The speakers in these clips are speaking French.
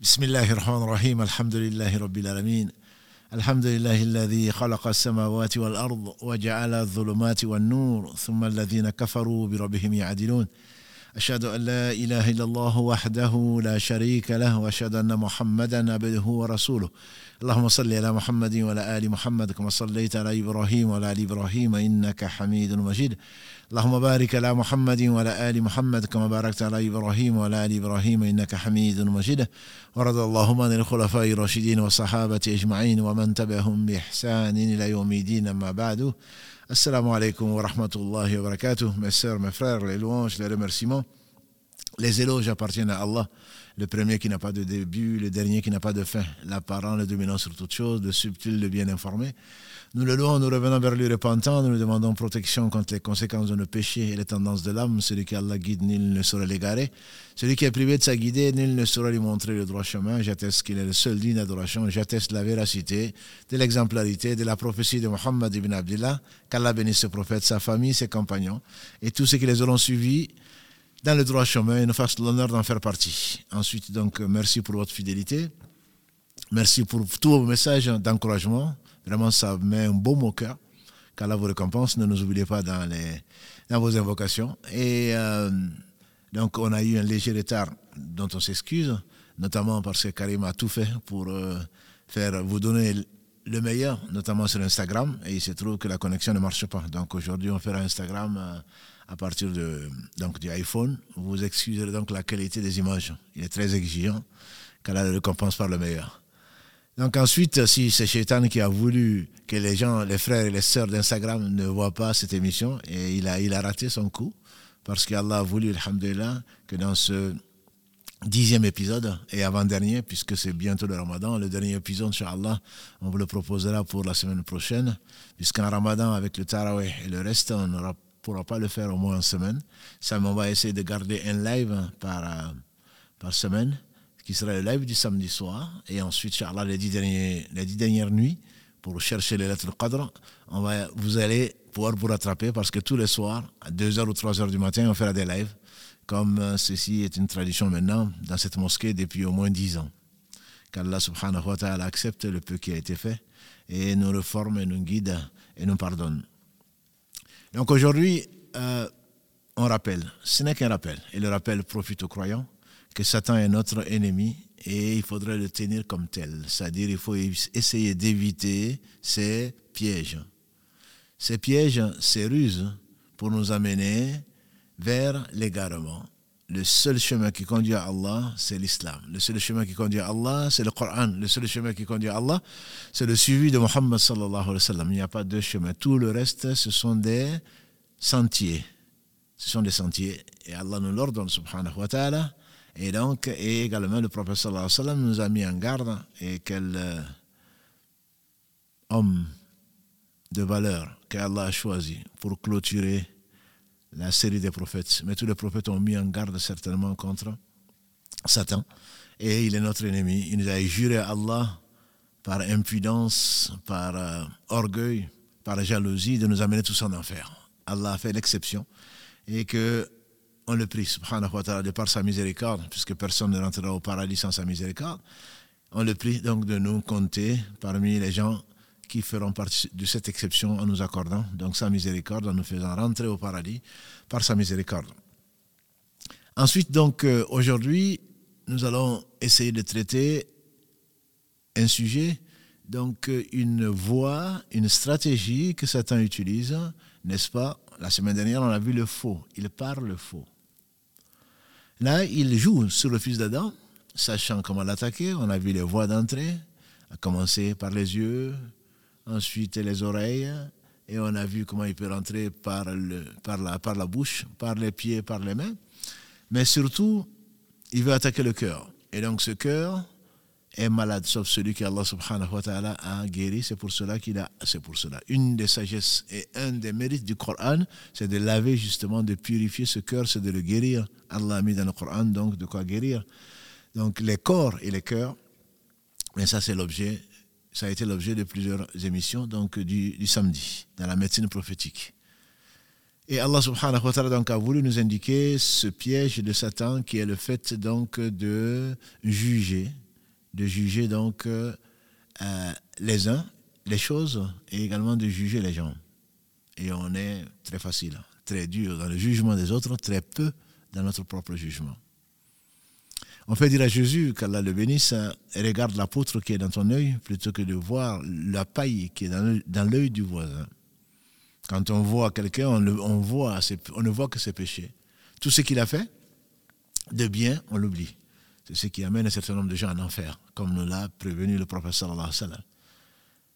بسم الله الرحمن الرحيم الحمد لله رب العالمين الحمد لله الذي خلق السماوات والأرض وجعل الظلمات والنور ثم الذين كفروا بربهم يعدلون أشهد أن لا إله إلا الله وحده لا شريك له وأشهد أن محمدا عبده ورسوله. اللهم صل على محمد وعلى آل محمد كما صليت على إبراهيم وعلى آل إبراهيم إنك حميد مجيد. اللهم بارك على محمد وعلى آل محمد كما باركت على إبراهيم وعلى آل إبراهيم إنك حميد مجيد. ورضى اللهم عن الخلفاء الراشدين والصحابة أجمعين ومن تبعهم بإحسان إلى يوم الدين أما بعد. Assalamu alaikum wa rahmatullahi wa barakatuh. Mes sœurs, mes frères, les louanges, les remerciements. Les éloges appartiennent à Allah, le premier qui n'a pas de début, le dernier qui n'a pas de fin, l'apparent, le dominant sur toute chose, le subtil, le bien informé. Nous le louons, nous revenons vers lui repentant, nous lui demandons protection contre les conséquences de nos péchés et les tendances de l'âme. Celui qui Allah guide, nul ne saurait l'égarer. Celui qui est privé de sa guidée, nul ne saurait lui montrer le droit chemin. J'atteste qu'il est le seul digne d'adoration. J'atteste la véracité, de l'exemplarité, de la prophétie de Mohammed ibn Abdullah. Qu'Allah bénisse ce prophète, sa famille, ses compagnons et tous ceux qui les auront suivis dans le droit chemin et nous fasse l'honneur d'en faire partie. Ensuite, donc, merci pour votre fidélité. Merci pour tous vos messages d'encouragement. Vraiment, ça met un beau mot au cœur. Qu'Allah vous récompense. Ne nous oubliez pas dans, les, dans vos invocations. Et euh, donc, on a eu un léger retard dont on s'excuse, notamment parce que Karim a tout fait pour euh, faire vous donner le meilleur, notamment sur Instagram. Et il se trouve que la connexion ne marche pas. Donc, aujourd'hui, on fera Instagram. Euh, à partir de, donc, du iPhone. Vous excuserez donc la qualité des images. Il est très exigeant, qu'Allah le récompense par le meilleur. Donc ensuite, si c'est Shaitan qui a voulu que les gens, les frères et les sœurs d'Instagram ne voient pas cette émission, et il a, il a raté son coup, parce qu'Allah a voulu, alhamdulillah, que dans ce dixième épisode, et avant-dernier, puisque c'est bientôt le ramadan, le dernier épisode, Inch'Allah, on vous le proposera pour la semaine prochaine, puisqu'en ramadan, avec le tarawih et le reste, on ne pourra pas le faire au moins en semaine. Ça, on va essayer de garder un live par, par semaine qui sera le live du samedi soir. Et ensuite, les dix, les dix dernières nuits, pour chercher les lettres Qadr, on va, vous allez pouvoir vous rattraper parce que tous les soirs, à 2h ou 3h du matin, on fera des lives. Comme euh, ceci est une tradition maintenant dans cette mosquée depuis au moins 10 ans. Qu'Allah subhanahu wa ta'ala accepte le peu qui a été fait et nous reforme et nous guide et nous pardonne. Donc aujourd'hui, euh, on rappelle, ce n'est qu'un rappel, et le rappel profite aux croyants que Satan est notre ennemi et il faudrait le tenir comme tel. C'est-à-dire il faut essayer d'éviter ces pièges. Ces pièges, ces ruses pour nous amener vers l'égarement. Le seul chemin qui conduit à Allah, c'est l'islam. Le seul chemin qui conduit à Allah, c'est le Coran. Le seul chemin qui conduit à Allah, c'est le suivi de Muhammad sallallahu alayhi wa sallam. Il n'y a pas de chemin. Tout le reste, ce sont des sentiers. Ce sont des sentiers. Et Allah nous l'ordonne, subhanahu wa ta'ala. Et donc, et également, le prophète sallallahu alayhi wa nous a mis en garde et quel euh, homme de valeur qu'Allah a choisi pour clôturer la série des prophètes. Mais tous les prophètes ont mis en garde certainement contre Satan. Et il est notre ennemi. Il nous a juré à Allah par impudence, par euh, orgueil, par jalousie de nous amener tous en enfer. Allah a fait l'exception et que on le prie, subhanahu wa ta'ala, de par sa miséricorde, puisque personne ne rentrera au paradis sans sa miséricorde. On le prie donc de nous compter parmi les gens qui feront partie de cette exception en nous accordant donc sa miséricorde, en nous faisant rentrer au paradis par sa miséricorde. Ensuite, donc, euh, aujourd'hui, nous allons essayer de traiter un sujet, donc une voie, une stratégie que Satan utilise, n'est-ce pas? La semaine dernière, on a vu le faux. Il parle le faux. Là, il joue sur le fils d'Adam, sachant comment l'attaquer. On a vu les voies d'entrée, à commencer par les yeux, ensuite les oreilles, et on a vu comment il peut rentrer par, la, par la bouche, par les pieds, par les mains. Mais surtout, il veut attaquer le cœur. Et donc ce cœur est malade, sauf celui qu'Allah subhanahu wa ta'ala a guéri. C'est pour cela qu'il a, c'est pour cela. Une des sagesses et un des mérites du Coran, c'est de laver justement, de purifier ce cœur, c'est de le guérir. Allah a mis dans le Coran donc de quoi guérir. Donc les corps et les cœurs, mais ça c'est l'objet ça a été l'objet de plusieurs émissions donc du, du, samedi dans la médecine prophétique. Et Allah subhanahu wa ta'ala donc a voulu nous indiquer ce piège de Satan qui est le fait donc de juger de juger donc euh, euh, les uns, les choses, et également de juger les gens. Et on est très facile, très dur dans le jugement des autres, très peu dans notre propre jugement. On fait dire à Jésus qu'Allah le bénisse, regarde l'apôtre qui est dans ton œil plutôt que de voir la paille qui est dans l'œil du voisin. Quand on voit quelqu'un, on, on ne voit que ses péchés. Tout ce qu'il a fait de bien, on l'oublie. C'est ce qui amène un certain nombre de gens en enfer, comme nous l'a prévenu le professeur Allah.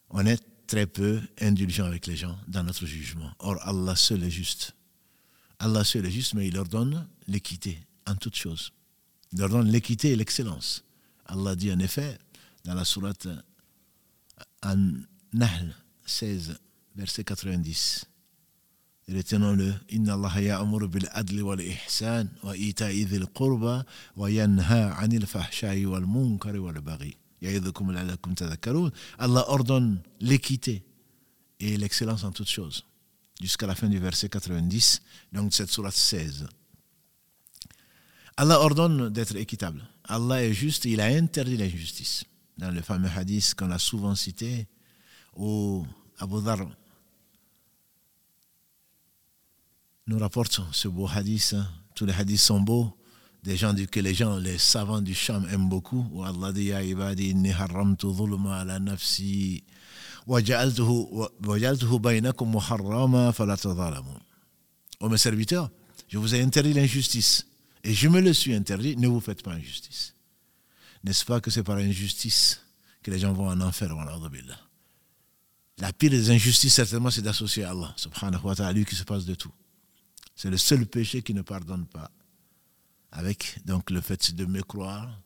On est très peu indulgent avec les gens dans notre jugement. Or, Allah seul est juste. Allah seul est juste, mais il leur donne l'équité en toutes choses. Il leur donne l'équité et l'excellence. Allah dit en effet dans la sourate An-Nahl 16, verset 90. Retenons-le. Allah wa wa 'anil wal. Allah ordonne l'équité et l'excellence en toutes choses. Jusqu'à la fin du verset 90, donc cette sourate 16. Allah ordonne d'être équitable. Allah est juste, il a interdit l'injustice. Dans le fameux hadith qu'on a souvent cité, où Abu Dhar nous rapporte ce beau hadith. Hein. Tous les hadiths sont beaux. Des gens que les gens, les savants du Sham aiment beaucoup. Où Allah dit Ya ibadi inni haramtu dhulma ala nafsi wa baynakum muharrama Oh mes serviteurs, je vous ai interdit l'injustice et je me le suis interdit, ne vous faites pas injustice. N'est-ce pas que c'est par injustice que les gens vont en enfer La pire des injustices, certainement, c'est d'associer Allah, subhanahu wa ta'ala, lui qui se passe de tout. C'est le seul péché qui ne pardonne pas. Avec donc le fait de me croire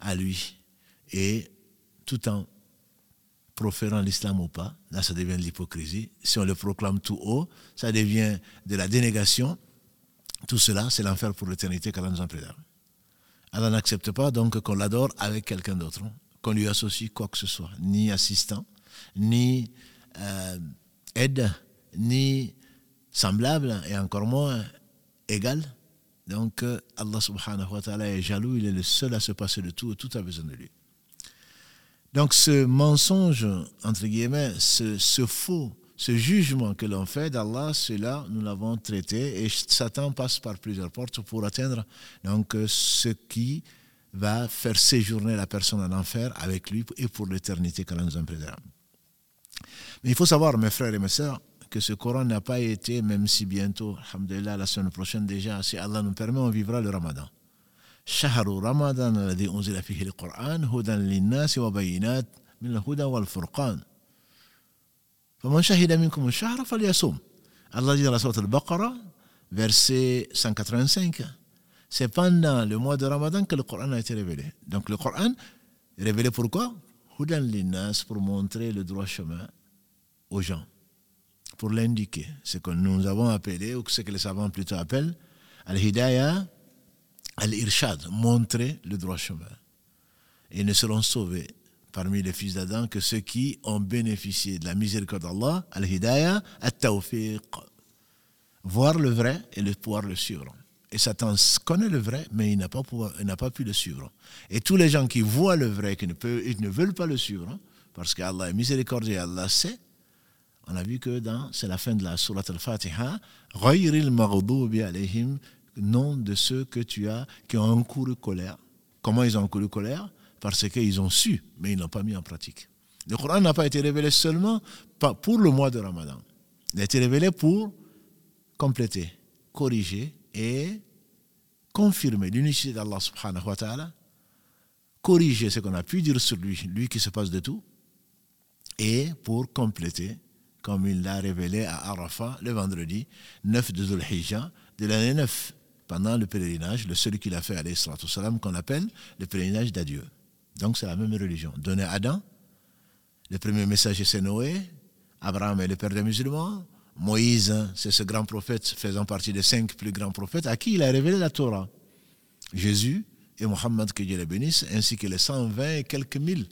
à lui et tout en proférant l'islam ou pas, là ça devient de l'hypocrisie. Si on le proclame tout haut, ça devient de la dénégation. Tout cela, c'est l'enfer pour l'éternité qu'Allah nous en préserve. Allah n'accepte pas donc qu'on l'adore avec quelqu'un d'autre, qu'on lui associe quoi que ce soit, ni assistant, ni euh, aide, ni semblable et encore moins égal. Donc euh, Allah subhanahu wa ta'ala est jaloux, il est le seul à se passer de tout tout a besoin de lui. Donc ce mensonge, entre guillemets, ce, faux, ce jugement que l'on fait d'Allah, cela, nous l'avons traité et Satan passe par plusieurs portes pour atteindre donc, ce qui va faire séjourner la personne en enfer avec lui et pour l'éternité qu'Allah nous en préserve. Mais il faut savoir, mes frères et mes sœurs, que ce Coran n'a pas été, même si bientôt, alhamdulillah, la semaine prochaine déjà, si Allah nous permet, on vivra le ramadan. شهر رمضان الذي أنزل فيه القرآن هدى للناس وبينات من الهدى والفرقان فمن شهد منكم الشهر فليصوم Allah dit dans la sourate al-Baqarah, verset 185, c'est pendant le mois de Ramadan que le Coran a été révélé. Donc le Coran est révélé pourquoi Hudan linnas, pour montrer le droit chemin aux gens pour l'indiquer. Ce que nous avons appelé, ou ce que les savants plutôt appellent, al-hidayah, al-irshad, montrer le droit chemin. Et ne seront sauvés parmi les fils d'Adam que ceux qui ont bénéficié de la miséricorde d'Allah, al-hidayah, al-tawfiq, voir le vrai et le pouvoir le suivre. Et Satan connaît le vrai, mais il n'a pas, pu le suivre. Et tous les gens qui voient le vrai qui ne, ils ne veulent pas le suivre, parce qu'Allah est miséricordieux, Allah sait, on a vu que c'est la fin de la Surat al-Fatiha, alayhim, nom de ceux que tu as, qui ont encouru colère. Comment ils ont encouru colère? Parce qu'ils ont su, mais ils n'ont pas mis en pratique. Le Coran n'a pas été révélé seulement pour le mois de Ramadan. Il a été révélé pour compléter, corriger et confirmer l'unicité d'Allah subhanahu wa ta'ala, corriger ce qu'on a pu dire sur lui, lui qui se passe de tout, et pour compléter comme il l'a révélé à Arafat le vendredi 9 de Zulhijjah de l'année 9, pendant le pèlerinage, le seul qu'il a fait, à salam, qu'on appelle le pèlerinage d'adieu. Donc c'est la même religion. Donné à Adam, le premier messager c'est Noé, Abraham est le père des musulmans, Moïse, c'est ce grand prophète faisant partie des cinq plus grands prophètes à qui il a révélé la Torah. Jésus et Mohammed, que Dieu les bénisse, ainsi que les 120 et quelques mille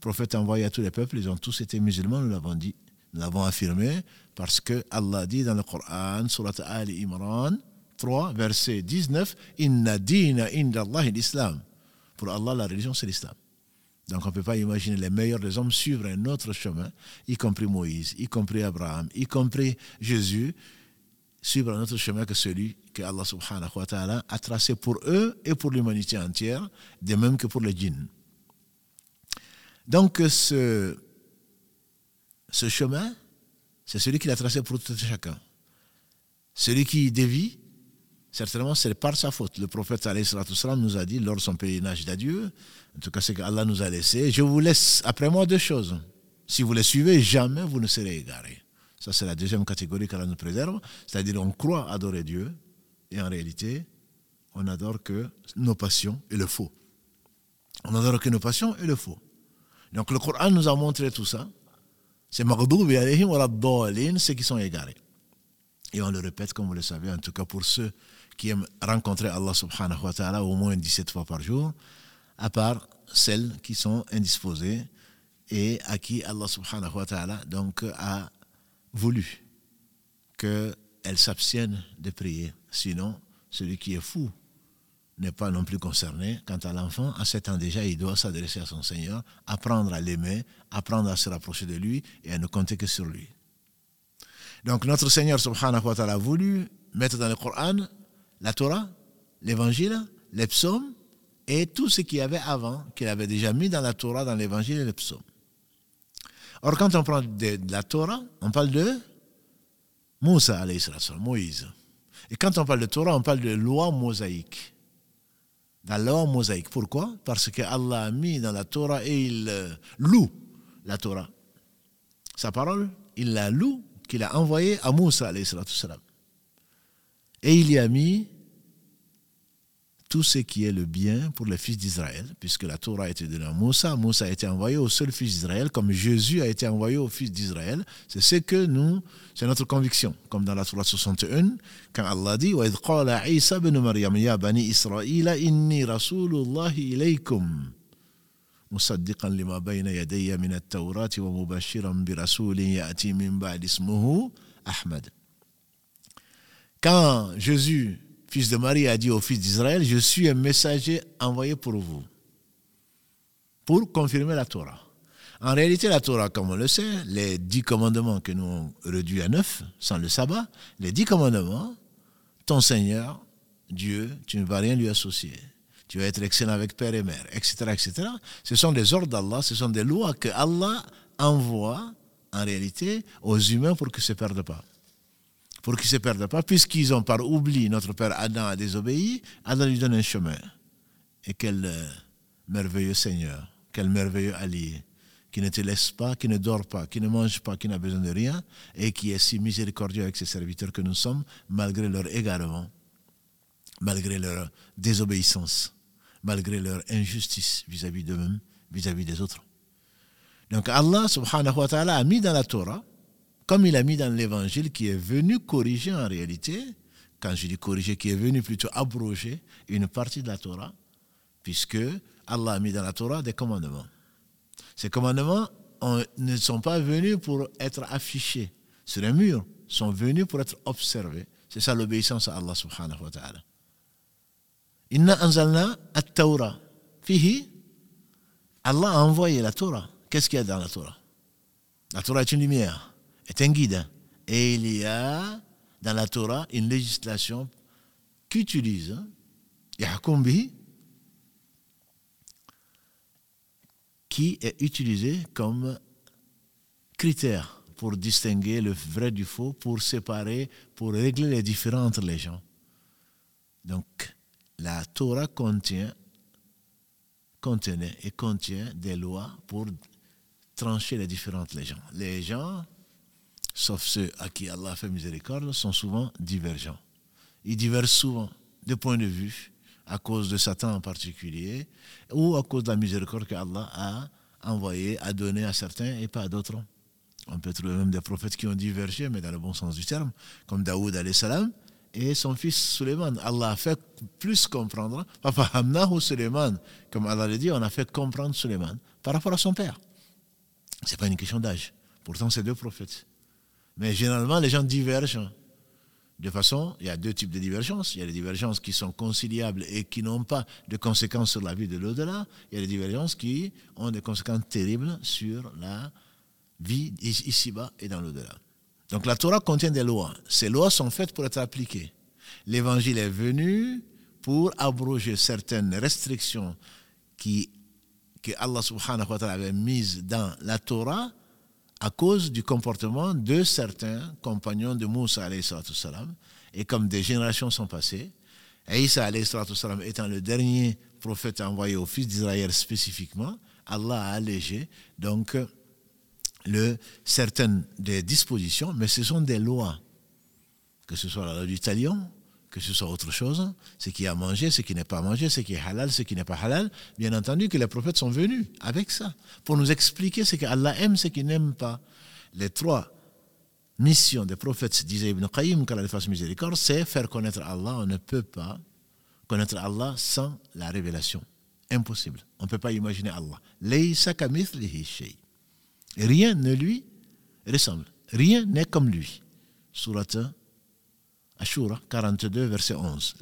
prophètes envoyés à tous les peuples, ils ont tous été musulmans, nous l'avons dit nous l'avons affirmé parce que Allah dit dans le Coran, Surat Ali Imran 3, verset 19, Inna dina inda Allah l'islam. Pour Allah, la religion, c'est l'islam. Donc on ne peut pas imaginer les meilleurs des hommes suivre un autre chemin, y compris Moïse, y compris Abraham, y compris Jésus, suivre un autre chemin que celui que Allah subhanahu wa ta'ala a tracé pour eux et pour l'humanité entière, de même que pour les djinns. Donc ce, ce chemin, c'est celui qu'il a tracé pour tout chacun. Celui qui dévie, certainement c'est par sa faute. Le prophète nous a dit lors de son pèlerinage d'adieu, en tout cas c'est qu'Allah nous a laissé, je vous laisse après moi deux choses. Si vous les suivez, jamais vous ne serez égarés. Ça c'est la deuxième catégorie qu'Allah nous préserve, c'est-à-dire on croit adorer Dieu, et en réalité, on n'adore que nos passions et le faux. On n'adore que nos passions et le faux. Donc le Coran nous a montré tout ça. C'est Maghdoubi alayhim wa ceux qui sont égarés. Et on le répète, comme vous le savez, en tout cas pour ceux qui aiment rencontrer Allah subhanahu wa ta'ala au moins 17 fois par jour, à part celles qui sont indisposées et à qui Allah subhanahu wa ta'ala donc a voulu qu'elles s'abstiennent de prier. Sinon, celui qui est fou n'est pas non plus concerné. Quant à l'enfant, à 7 ans déjà, il doit s'adresser à son Seigneur, apprendre à l'aimer, apprendre à se rapprocher de lui et à ne compter que sur lui. Donc notre Seigneur subhanahu wa ta'ala a voulu mettre dans le Coran la Torah, l'évangile, les psaumes et tout ce qu'il y avait avant, qu'il avait déjà mis dans la Torah, dans l'évangile et les psaumes. Or, quand on parle de, la Torah, on parle de Moussa, Moïse. Et quand on parle de Torah, on parle de loi mosaïque. La loi mosaïque. Pourquoi? Parce que Allah a mis dans la Torah et il euh, loue la Torah. Sa parole, il la loue qu'il a envoyée à Moussa, et il y a mis tout ce qui est le bien pour les fils d'Israël, puisque la Torah a été donnée à Moussa. Moussa a été envoyé au seul fils d'Israël, comme Jésus a été envoyé au fils d'Israël. C'est ce que nous, c'est notre conviction. Comme dans la Torah 61, quand Allah dit وَإِذْ قَالَ عِيسَى بْنُ مَرْيَمَ يَا بَنِي إِسْرَائِيلَ إِنِّي رَسُولُ اللَّهِ إِلَيْكُمْ مصدقا لما بين يدي من التوراة ومبشرا برسول يأتي من بعد اسمه أحمد Quand Jésus, fils de Marie, a dit au fils d'Israël, je suis un messager envoyé pour vous, pour confirmer la Torah. En réalité, la Torah, comme on le sait, les dix commandements que nous avons réduits à neuf, sans le sabbat, les dix commandements, ton Seigneur, Dieu, tu ne vas rien lui associer. Tu vas être excellent avec père et mère, etc., etc. Ce sont des ordres d'Allah, ce sont des lois que Allah envoie en réalité aux humains pour qu'ils ne se perdent pas pour qu'ils ne se perdent pas, puisqu'ils ont par oubli, notre père Adam a désobéi, Adam lui donne un chemin. Et quel euh, merveilleux Seigneur, quel merveilleux allié, qui ne te laisse pas, qui ne dort pas, qui ne mange pas, qui n'a besoin de rien, et qui est si miséricordieux avec ses serviteurs que nous sommes, malgré leur égarement, malgré leur désobéissance, malgré leur injustice vis-à-vis d'eux-mêmes, vis-à-vis des autres. Donc Allah subhanahu wa ta'ala a mis dans la Torah comme il a mis dans l'évangile qui est venu corriger en réalité, quand je dis corriger, qui est venu plutôt abroger une partie de la Torah, puisque Allah a mis dans la Torah des commandements. Ces commandements ne sont pas venus pour être affichés sur un mur, sont venus pour être observés. C'est ça l'obéissance à Allah subhanahu wa ta'ala. Inna anzalna at-Torah. Fihi, Allah a envoyé la Torah. Qu'est-ce qu'il y a dans la Torah? La Torah est une lumière est un guide. Et il y a dans la Torah une législation qu'utilise Yahakumbi, qui est utilisée comme critère pour distinguer le vrai du faux, pour séparer, pour régler les différends entre les gens. Donc, la Torah contient, contenait et contient des lois pour trancher les différentes les gens. Les gens sauf ceux à qui Allah fait miséricorde, sont souvent divergents. Ils divergent souvent de point de vue, à cause de Satan en particulier, ou à cause de la miséricorde qu'Allah a envoyée, a donnée à certains et pas à d'autres. On peut trouver même des prophètes qui ont divergé, mais dans le bon sens du terme, comme Daoud salam et son fils Suleiman. Allah a fait plus comprendre, Papa Hamnahu Suleiman, comme Allah l'a dit, on a fait comprendre Suleiman par rapport à son père. Ce n'est pas une question d'âge. Pourtant, c'est deux prophètes. Mais généralement, les gens divergent De façon, il y a deux types de divergences. Il y a les divergences qui sont conciliables et qui n'ont pas de conséquences sur la vie de l'au-delà. Il y a les divergences qui ont des conséquences terribles sur la vie ici-bas et dans l'au-delà. Donc la Torah contient des lois. Ces lois sont faites pour être appliquées. L'évangile est venu pour abroger certaines restrictions qui, que Allah subhanahu wa ta'ala avait mises dans la Torah à cause du comportement de certains compagnons de Moussa salam. Et comme des générations sont passées, Isa salam étant le dernier prophète envoyé au fils d'Israël spécifiquement, Allah a allégé donc le, certaines des dispositions, mais ce sont des lois, que ce soit la loi du talion, que ce soit autre chose, ce qui est à manger, ce qui n'est pas à manger, ce qui est halal, ce qui n'est pas halal. Bien entendu que les prophètes sont venus avec ça, pour nous expliquer ce qu'Allah aime, ce qu'il n'aime pas. Les trois missions des prophètes, disait Ibn Qayyim, qu'Allah fasse miséricorde, c'est faire connaître Allah. On ne peut pas connaître Allah sans la révélation. Impossible. On ne peut pas imaginer Allah. Rien ne lui ressemble. Rien n'est comme lui. Surat Ashura 42, verset 11.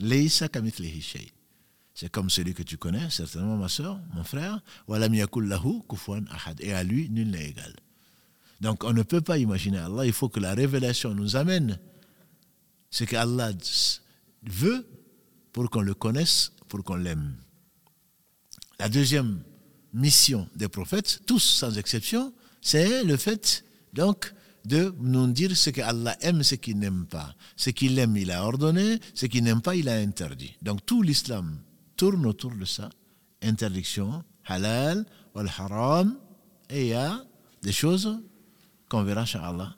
C'est comme celui que tu connais, certainement ma soeur, mon frère. Et à lui, nul n'est égal. Donc on ne peut pas imaginer Allah, il faut que la révélation nous amène ce qu'Allah veut pour qu'on le connaisse, pour qu'on l'aime. La deuxième mission des prophètes, tous sans exception, c'est le fait donc de nous dire ce qu'Allah aime, ce qu'il n'aime pas. Ce qu'il aime, il a ordonné, ce qu'il n'aime pas, il a interdit. Donc tout l'islam tourne autour de ça. Interdiction, halal, wal haram, et il y a des choses qu'on verra, Allah,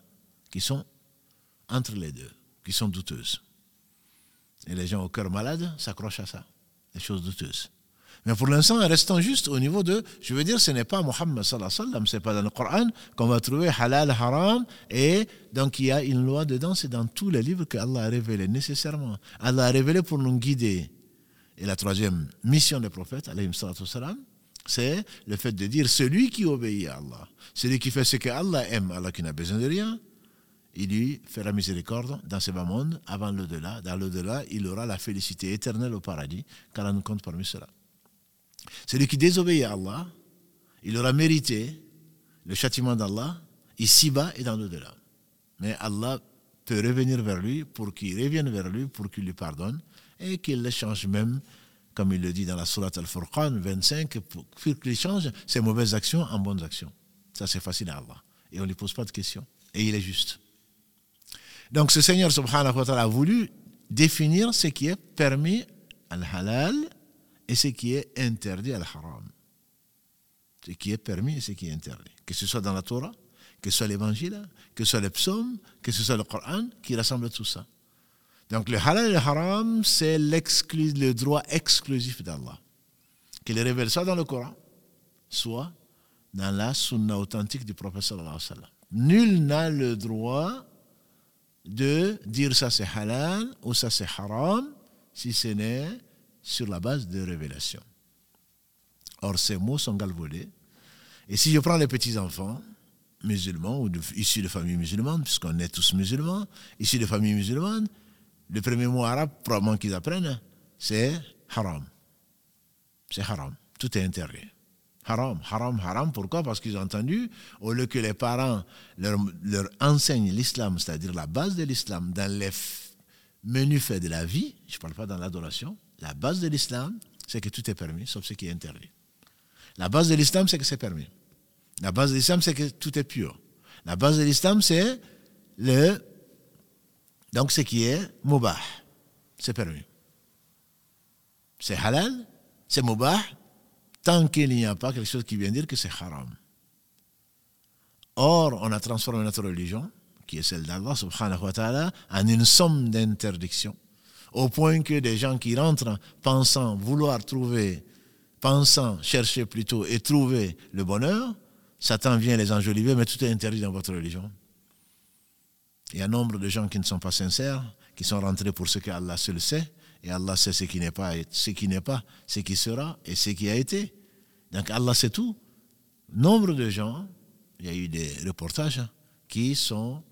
qui sont entre les deux, qui sont douteuses. Et les gens au cœur malade s'accrochent à ça, des choses douteuses. Mais pour l'instant, restons juste au niveau de, je veux dire, ce n'est pas Mohammed sallallahu alayhi wa sallam, c'est pas dans le Coran qu'on va trouver halal, haram, et donc il y a une loi dedans, c'est dans tous les livres que Allah a révélé nécessairement. Allah a révélé pour nous guider. Et la troisième mission des prophètes, alayhi sallam, c'est le fait de dire celui qui obéit à Allah, celui qui fait ce que Allah aime, Allah qui n'a besoin de rien, il lui fera miséricorde dans ce bas monde, avant l'au-delà. Dans l'au-delà, il aura la félicité éternelle au paradis, car nous compte parmi cela. Celui qui désobéit à Allah, il aura mérité le châtiment d'Allah ici-bas et dans l'au-delà. Mais Allah peut revenir vers lui pour qu'il revienne vers lui, pour qu'il lui pardonne et qu'il le change même, comme il le dit dans la Surat Al-Furqan 25, pour qu'il change ses mauvaises actions en bonnes actions. Ça, c'est facile à Allah. Et on ne lui pose pas de questions. Et il est juste. Donc, ce Seigneur, subhanahu wa ta'ala, a voulu définir ce qui est permis al-halal et ce qui est interdit à haram. Ce qui est permis et ce qui est interdit. Que ce soit dans la Torah, que ce soit l'évangile, que ce soit les psaumes, que ce soit le Coran, qui rassemble tout ça. Donc le halal et le haram, c'est le droit exclusif d'Allah. Qu'il révèle soit dans le Coran, soit dans la sunna authentique du prophète sallam. Nul n'a le droit de dire ça c'est halal ou ça c'est haram si ce n'est sur la base de révélations. Or, ces mots sont galvaudés. Et si je prends les petits-enfants musulmans ou issus de familles musulmanes, puisqu'on est tous musulmans, issus de familles musulmanes, le premier mot arabe, probablement qu'ils apprennent, c'est haram. C'est haram. Tout est interdit. Haram, haram, haram. Pourquoi? Parce qu'ils ont entendu, au lieu que les parents leur, leur enseignent l'islam, c'est-à-dire la base de l'islam, dans les menus faits de la vie, je ne parle pas dans l'adoration, la base de l'islam, c'est que tout est permis, sauf ce qui est interdit. La base de l'islam, c'est que c'est permis. La base de l'islam, c'est que tout est pur. La base de l'islam, c'est le. Donc, ce qui est mubah, c'est permis. C'est halal, c'est mubah, tant qu'il n'y a pas quelque chose qui vient dire que c'est haram. Or, on a transformé notre religion, qui est celle d'Allah subhanahu wa ta'ala, en une somme d'interdictions au point que des gens qui rentrent pensant vouloir trouver, pensant chercher plutôt et trouver le bonheur, Satan vient les enjoliver, mais tout est interdit dans votre religion. Il y a nombre de gens qui ne sont pas sincères, qui sont rentrés pour ce qu'Allah seul sait, et Allah sait ce qui n'est pas, ce qui n'est pas, ce qui sera et ce qui a été. Donc Allah sait tout. Nombre de gens, il y a eu des reportages qui sont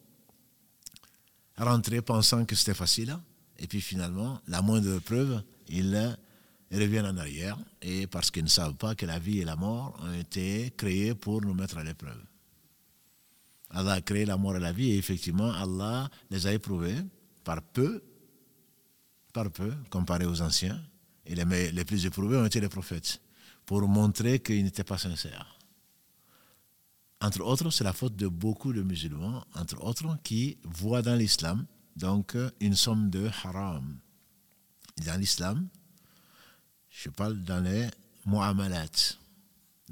rentrer pensant que c'était facile. Et puis finalement, la moindre preuve, ils reviennent en arrière. Et parce qu'ils ne savent pas que la vie et la mort ont été créées pour nous mettre à l'épreuve. Allah a créé la mort et la vie et effectivement, Allah les a éprouvés par peu, par peu, comparé aux anciens. Et les, les plus éprouvés ont été les prophètes, pour montrer qu'ils n'étaient pas sincères. Entre autres, c'est la faute de beaucoup de musulmans, entre autres, qui voient dans l'islam donc une somme de haram. Dans l'islam, je parle dans les mu'amalat,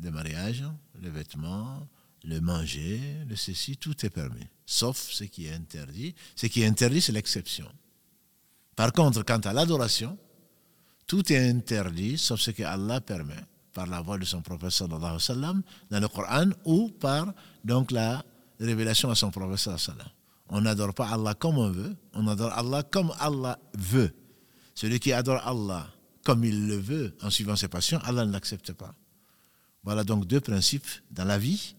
le mariage, les vêtements, le manger, le ceci, tout est permis, sauf ce qui est interdit. Ce qui est interdit, c'est l'exception. Par contre, quant à l'adoration, tout est interdit, sauf ce que Allah permet, par la voix de son prophète dans le Coran, ou par donc la révélation à son prophète sallallahu. On n'adore pas Allah comme on veut, on adore Allah comme Allah veut. Celui qui adore Allah comme il le veut, en suivant ses passions, Allah ne l'accepte pas. Voilà donc deux principes dans la vie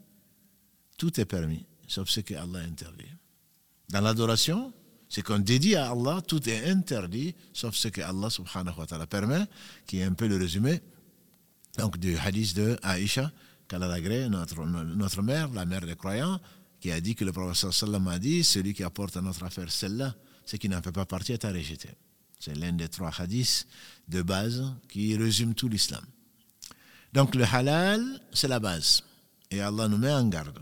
tout est permis, sauf ce que Allah interdit. Dans l'adoration, ce qu'on dédie à Allah, tout est interdit, sauf ce que Allah subhanahu wa ta'ala permet, qui est un peu le résumé donc, du hadith de Aïcha, qu'Allah notre mère, la mère des croyants, qui a dit que le prophète sallam a dit celui qui apporte à notre affaire celle-là, ce qui n'en fait pas partie est à rejeter. C'est l'un des trois hadiths de base qui résume tout l'islam. Donc le halal, c'est la base. Et Allah nous met en garde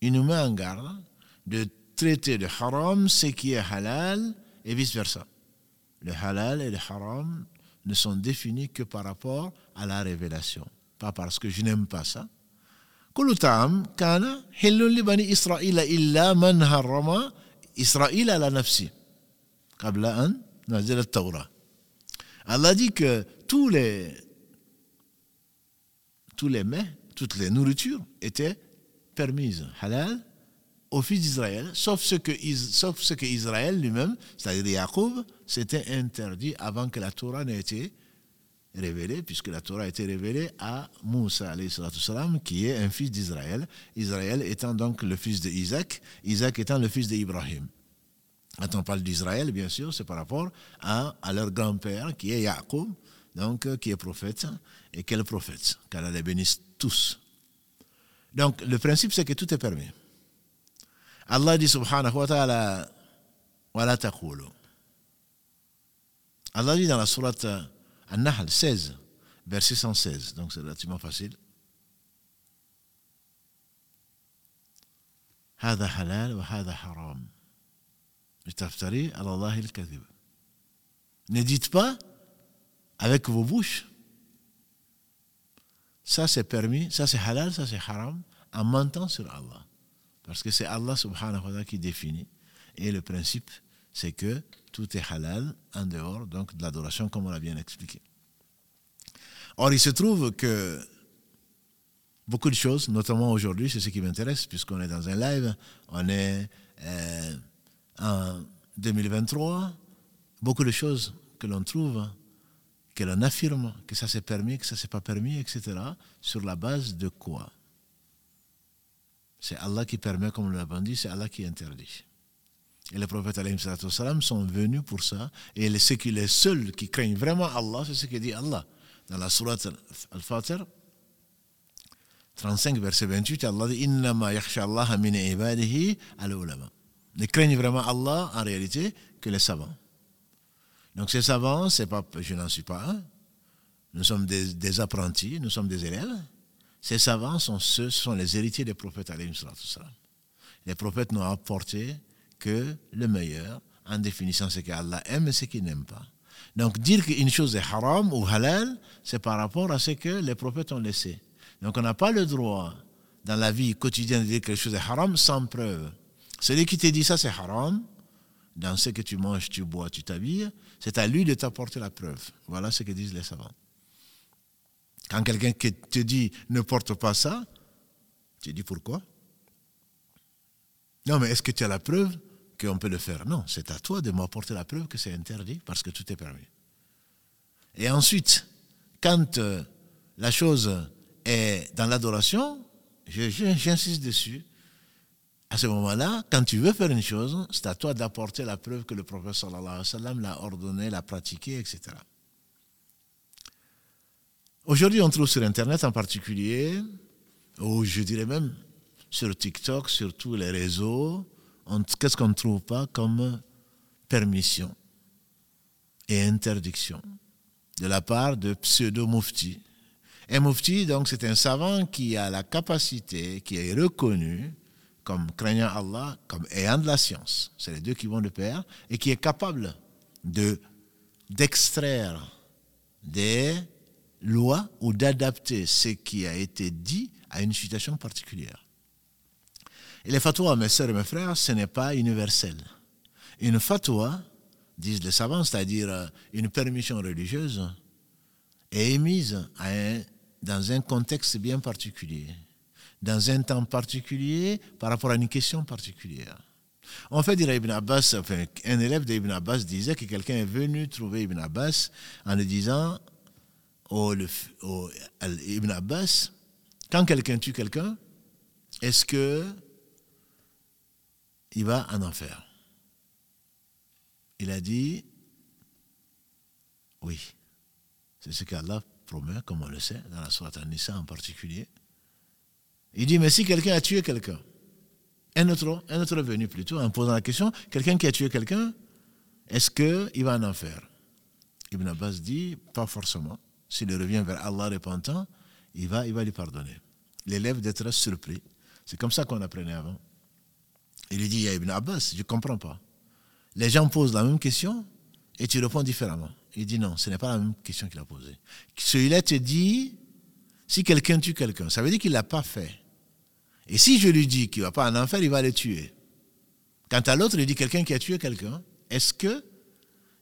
il nous met en garde de traiter de haram ce qui est halal et vice-versa. Le halal et le haram ne sont définis que par rapport à la révélation, pas parce que je n'aime pas ça. Allah dit que tous les tous mets, toutes les nourritures étaient permise, halal, aux fils d'Israël, sauf ce que, sauf ce que Israël lui-même, c'est-à-dire Jacob, s'était interdit avant que la Torah n'ait été révélée, puisque la Torah a été révélée à Moussa, qui est un fils d'Israël, Israël étant donc le fils d'Isaac, Isaac étant le fils d'Ibrahim. Quand on parle d'Israël, bien sûr, c'est par rapport à, leur grand-père, qui est Jacob, donc qui est prophète, et quel prophète, qu'Allah les bénisse tous. Donc, le principe, c'est que tout est permis. Allah dit subhanahu wa ta'ala, la taqulu. Allah dit dans la sourate An-Nahl 16, verset 116, donc c'est relativement facile. هذا حلال وهذا حرام لتفتري على الله الكذب Ne dites pas avec vos bouches ça c'est permis, ça c'est halal, ça c'est haram, en mentant sur Allah. Parce que c'est Allah subhanahu wa ta'ala qui définit. Et le principe, c'est que tout est halal en dehors donc, de l'adoration, comme on l'a bien expliqué. Or, il se trouve que beaucoup de choses, notamment aujourd'hui, c'est ce qui m'intéresse, puisqu'on est dans un live, on est euh, en 2023, beaucoup de choses que l'on trouve que l'on affirme que ça s'est permis, que ça s'est pas permis, etc., sur la base de quoi? C'est Allah qui permet, comme nous l'avons dit, c'est Allah qui interdit. Et les prophètes sont venus pour ça. Et les, les seuls qui craignent vraiment Allah, c'est ce que dit Allah. Dans la sourate Al-Fatir, 35, verset 28, Allah dit Innama Allah min ibadihi al-ulama. Ne craignent vraiment Allah en réalité que les savants. Donc ces savants, c'est pas, je n'en suis pas un. Nous sommes des, apprentis, nous sommes des élèves. Ces savants sont ceux, sont les héritiers des prophètes. Les prophètes n'ont apporté que le meilleur en définissant ce qu'Allah aime et ce qu'il n'aime pas. Donc dire qu'une chose est haram ou halal, c'est par rapport à ce que les prophètes ont laissé. Donc on n'a pas le droit dans la vie quotidienne de dire que quelque chose est haram sans preuve. Celui qui te dit ça c'est haram, dans ce que tu manges, tu bois, tu t'habilles, c'est à lui de t'apporter la preuve. Voilà ce que disent les savants. Quand quelqu'un te dit ne porte pas ça, tu dis pourquoi? Non, mais est-ce que tu as la preuve? Qu'on peut le faire Non, c'est à toi de m'apporter la preuve que c'est interdit parce que tout est permis. Et ensuite, quand euh, la chose est dans l'adoration, j'insiste dessus, À ce moment-là, quand tu veux faire une chose, c'est à toi d'apporter la preuve que le prophète sallallahu alayhi l'a ordonné, l'a pratiqué, etc. Aujourd'hui, on trouve sur Internet en particulier, ou je dirais même sur TikTok, sur tous les réseaux, qu'est-ce qu'on ne trouve pas comme permission et interdiction de la part de pseudo-mufti. Un mufti, donc, c'est un savant qui a la capacité, qui est reconnu comme craignant Allah, comme ayant de la science. C'est les deux qui vont de pair, et qui est capable de d'extraire des lois ou d'adapter ce qui a été dit à une situation particulière. Et les fatwas, mes sœurs et mes frères, ce n'est pas universel. Une fatwa, disent les savants, c'est-à-dire euh, une permission religieuse, est émise dans un contexte bien particulier, dans un temps particulier, par rapport à une question particulière. En fait, Ibn Abbas, un élève d'Ibn Abbas disait que quelqu'un est venu trouver Ibn Abbas en lui disant au, au Ibn Abbas, quand quelqu'un tue quelqu'un, est-ce que il va en enfer Il a dit oui. C'est ce qu'Allah promet, comme on le sait, dans la Sourate An-Nisa en particulier. Il dit, mais si quelqu'un a tué quelqu'un, un autre, un autre est venu plutôt en posant la question, quelqu'un qui a tué quelqu'un, est-ce qu'il va en enfer? Ibn Abbas dit, pas forcément. S'il revient vers Allah repentant, il va, il va lui pardonner. L'élève d'être surpris. C'est comme ça qu'on apprenait avant. Il lui dit, a Ibn Abbas, je ne comprends pas. Les gens posent la même question et tu réponds différemment. Il dit non, ce n'est pas la même question qu'il a posée. Celui-là te dit, si quelqu'un tue quelqu'un, ça veut dire qu'il ne l'a pas fait. Et si je lui dis qu'il ne va pas en enfer, il va le tuer. Quant à l'autre, il dit quelqu'un qui a tué quelqu'un, est-ce qu'il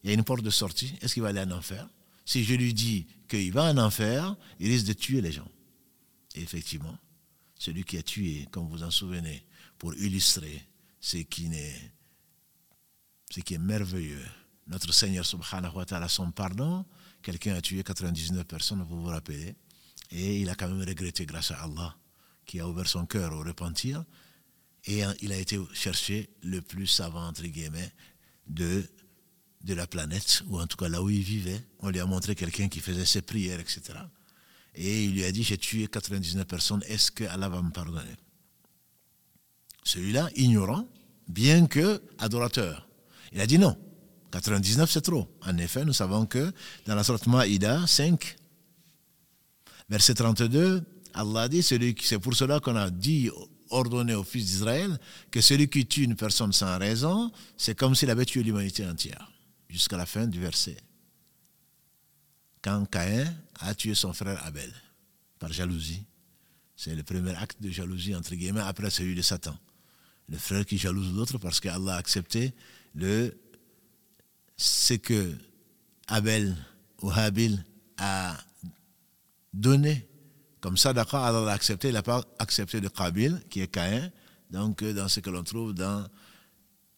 y a une porte de sortie Est-ce qu'il va aller en enfer? Si je lui dis qu'il va en enfer, il risque de tuer les gens. Et effectivement, celui qui a tué, comme vous en souvenez, pour illustrer ce qui, est, qui est merveilleux. Notre Seigneur subhanahu wa ta'ala, son pardon, quelqu'un a tué 99 personnes, vous vous rappelez, et il a quand même regretté grâce à Allah, qui a ouvert son cœur au repentir, et il a été chercher le plus savant, entre guillemets, de, de la planète, ou en tout cas là où il vivait. On lui a montré quelqu'un qui faisait ses prières, etc. Et il lui a dit, j'ai tué 99 personnes, est-ce que Allah va me pardonner? Celui-là, ignorant, bien que adorateur. Il a dit non. 99, c'est trop. En effet, nous savons que dans la sorte Maïda 5, verset 32, Allah dit, c'est pour cela qu'on a dit, ordonné au fils d'Israël, que celui qui tue une personne sans raison, c'est comme s'il avait tué l'humanité entière. Jusqu'à la fin du verset. Quand Caïn a tué son frère Abel, par jalousie, c'est le premier acte de jalousie, entre guillemets, après celui de Satan le frère qui jalouse l'autre parce qu'Allah a accepté le, ce que Abel ou Habil a donné comme ça, d'accord, Allah l'a accepté, il n'a pas accepté de Kabil, qui est Caïn, donc dans ce que l'on trouve dans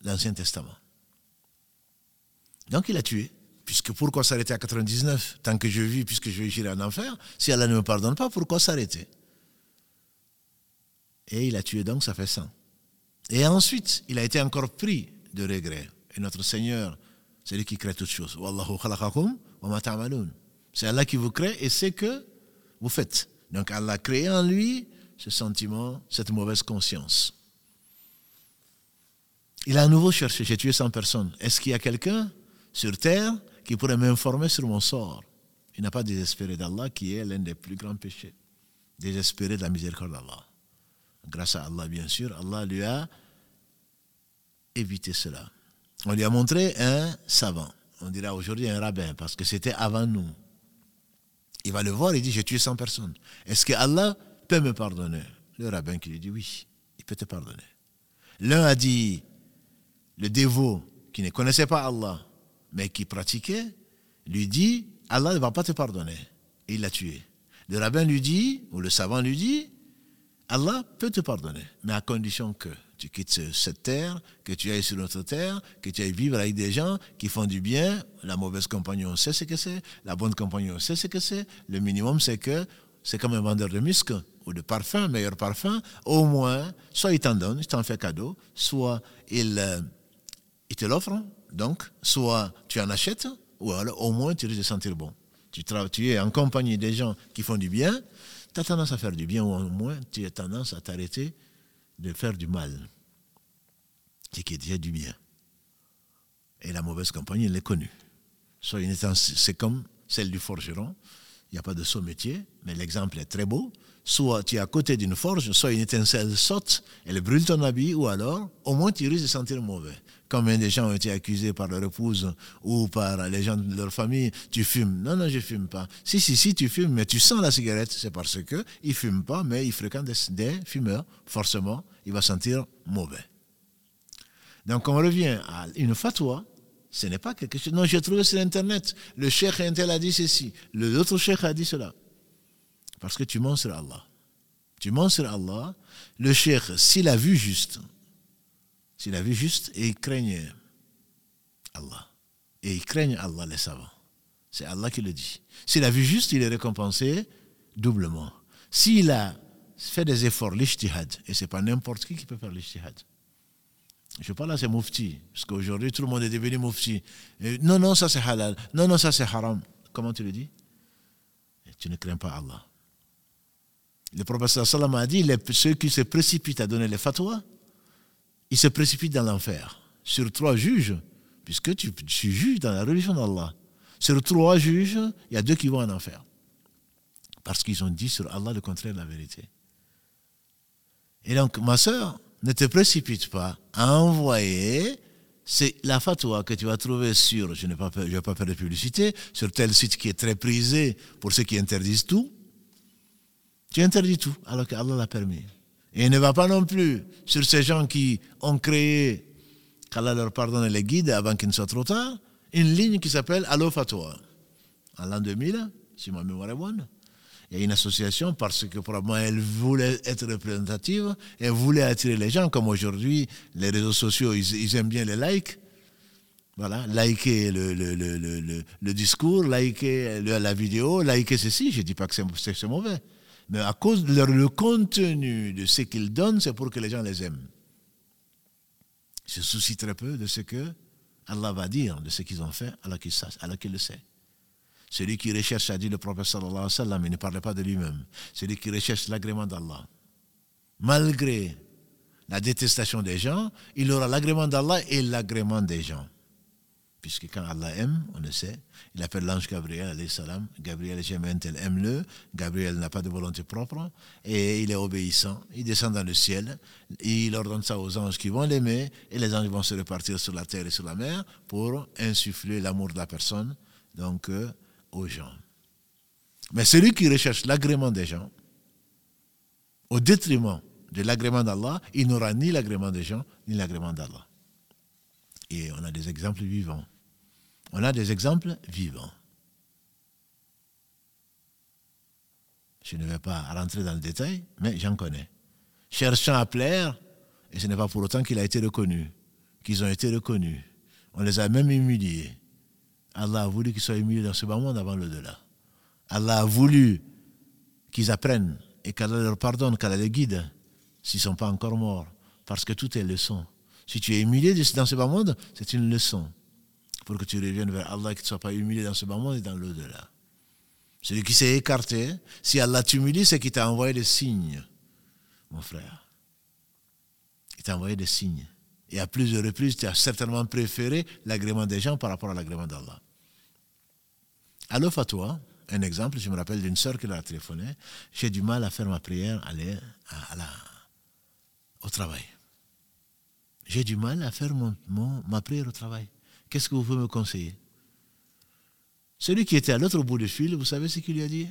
l'Ancien Testament. Donc il a tué. Puisque pourquoi s'arrêter à 99 Tant que je vis, puisque je vais j'irai en enfer, si Allah ne me pardonne pas, pourquoi s'arrêter? Et il a tué donc, ça fait 100. Et ensuite, il a été encore pris de regret. Et notre Seigneur, c'est lui qui crée toutes choses. C'est Allah qui vous crée et c'est que vous faites. Donc Allah a créé en lui ce sentiment, cette mauvaise conscience. Il a à nouveau cherché, j'ai tué 100 personnes. Est-ce qu'il y a quelqu'un sur terre qui pourrait m'informer sur mon sort? Il n'a pas désespéré d'Allah qui est l'un des plus grands péchés. Désespéré de la miséricorde d'Allah grâce à Allah bien sûr, Allah lui a évité cela. On lui a montré un savant, on dirait aujourd'hui un rabbin, parce que c'était avant nous. Il va le voir, il dit, j'ai tué 100 personnes. Est-ce que Allah peut me pardonner? Le rabbin qui lui dit, oui, il peut te pardonner. L'un a dit, le dévot qui ne connaissait pas Allah, mais qui pratiquait, lui dit, Allah ne va pas te pardonner. Et il l'a tué. Le rabbin lui dit, ou le savant lui dit, Allah peut te pardonner, mais à condition que tu quittes cette terre, que tu ailles sur notre terre, que tu ailles vivre avec des gens qui font du bien. La mauvaise compagnie, on sait ce que c'est. La bonne compagnie, on sait ce que c'est. Le minimum, c'est que c'est comme un vendeur de muscles ou de parfum, meilleur parfum, au moins, soit il t'en donne, il t'en fait cadeau, soit il, euh, il te l'offre, donc, soit tu en achètes, ou alors au moins tu risques de sentir bon. Tu es en compagnie des gens qui font du bien, tu as tendance à faire du bien, ou au moins tu as tendance à t'arrêter de faire du mal. C'est qui est déjà du bien. Et la mauvaise compagnie, elle est connue. C'est comme celle du forgeron, il n'y a pas de saut métier, mais l'exemple est très beau. Soit tu es à côté d'une forge, soit une étincelle saute, elle brûle ton habit, ou alors, au moins tu risques de sentir mauvais. Combien de gens ont été accusés par leur épouse ou par les gens de leur famille, tu fumes. Non, non, je ne fume pas. Si, si, si, tu fumes, mais tu sens la cigarette, c'est parce qu'ils ne fument pas, mais ils fréquentent des, des fumeurs. Forcément, il va sentir mauvais. Donc on revient à une fatwa, ce n'est pas quelque chose. Non, j'ai trouvé sur Internet, le cheikh intel a dit ceci, l'autre cheikh a dit cela. Parce que tu mens sur Allah. Tu mens sur Allah. Le cheikh, s'il a vu juste, s'il a vu juste, et il craigne Allah. Et il craigne Allah, les savants. C'est Allah qui le dit. S'il a vu juste, il est récompensé doublement. S'il a fait des efforts, l'ishtihad, et ce n'est pas n'importe qui qui peut faire l'ishtihad. Je parle à ces mouftis, parce qu'aujourd'hui tout le monde est devenu moufti. non, non, ça c'est halal. Non, non, ça c'est haram. Comment tu le dis? Tu ne crains pas Allah. Le professeur Salam a dit ceux qui se précipitent à donner les fatwas, ils se précipitent dans l'enfer. Sur trois juges, puisque tu, tu juges dans la religion d'Allah, sur trois juges, il y a deux qui vont en enfer. Parce qu'ils ont dit sur Allah le contraire de la vérité. Et donc, ma soeur, ne te précipite pas à envoyer c'est la fatwa que tu vas trouver sur, je ne vais pas, vais pas faire de publicité, sur tel site qui est très prisé pour ceux qui interdisent tout. Tu interdis tout alors qu'Allah l'a permis. Et ne va pas non plus sur ces gens qui ont créé, qu'Allah leur pardonne les guides avant qu'il ne soit trop tard, une ligne qui s'appelle Allo Fatwa. En l'an 2000, si ma mémoire est bonne, il y a une association parce que probablement elle voulait être représentative, elle voulait attirer les gens, comme aujourd'hui, les réseaux sociaux, ils, aiment bien les likes. Voilà, liker le, le, le, le discours, liker la vidéo, liker ceci. Je ne dis pas que c'est mauvais. Mais à cause de le contenu de ce qu'ils donnent, c'est pour que les gens les aiment. Ils se soucient très peu de ce que Allah va dire, de ce qu'ils ont fait, alors qu'il le sait. Celui qui recherche, a dit le prophète sallallahu alayhi wa sallam, il ne parlait pas de lui-même. Celui qui recherche l'agrément d'Allah. Malgré la détestation des gens, il aura l'agrément d'Allah et l'agrément des gens. Puisque quand Allah aime, on le sait, il appelle l'ange Gabriel, alayhi salam. Gabriel est aime-le. Gabriel n'a pas de volonté propre et il est obéissant. Il descend dans le ciel. Il ordonne ça aux anges qui vont l'aimer et les anges vont se repartir sur la terre et sur la mer pour insuffler l'amour de la personne. Donc, euh, aux gens. Mais celui qui recherche l'agrément des gens, au détriment de l'agrément d'Allah, il n'aura ni l'agrément des gens, ni l'agrément d'Allah. Et on a des exemples vivants. On a des exemples vivants. Je ne vais pas rentrer dans le détail, mais j'en connais. Cherchant à plaire, et ce n'est pas pour autant qu'il a été reconnu, qu'ils ont été reconnus. On les a même humiliés. Allah a voulu qu'ils soient humiliés dans ce bas monde avant l'au-delà. Allah a voulu qu'ils apprennent et qu'Allah leur pardonne, qu'Allah les guide s'ils ne sont pas encore morts. Parce que tout est leçon. Si tu es humilié dans ce bas monde, c'est une leçon pour que tu reviennes vers Allah et que tu ne sois pas humilié dans ce bas monde et dans l'au-delà. Celui qui s'est écarté, si Allah t'humilie, c'est qu'il t'a envoyé des signes, mon frère. Il t'a envoyé des signes. Et à plusieurs reprises, tu as certainement préféré l'agrément des gens par rapport à l'agrément d'Allah. Alors, toi, un exemple, je me rappelle d'une sœur qui l'a téléphoné, j'ai du mal à faire ma prière aller à, la, au travail. J'ai du mal à faire mon, ma prière au travail. Qu'est-ce que vous pouvez me conseiller? Celui qui était à l'autre bout du fil, vous savez ce qu'il lui a dit?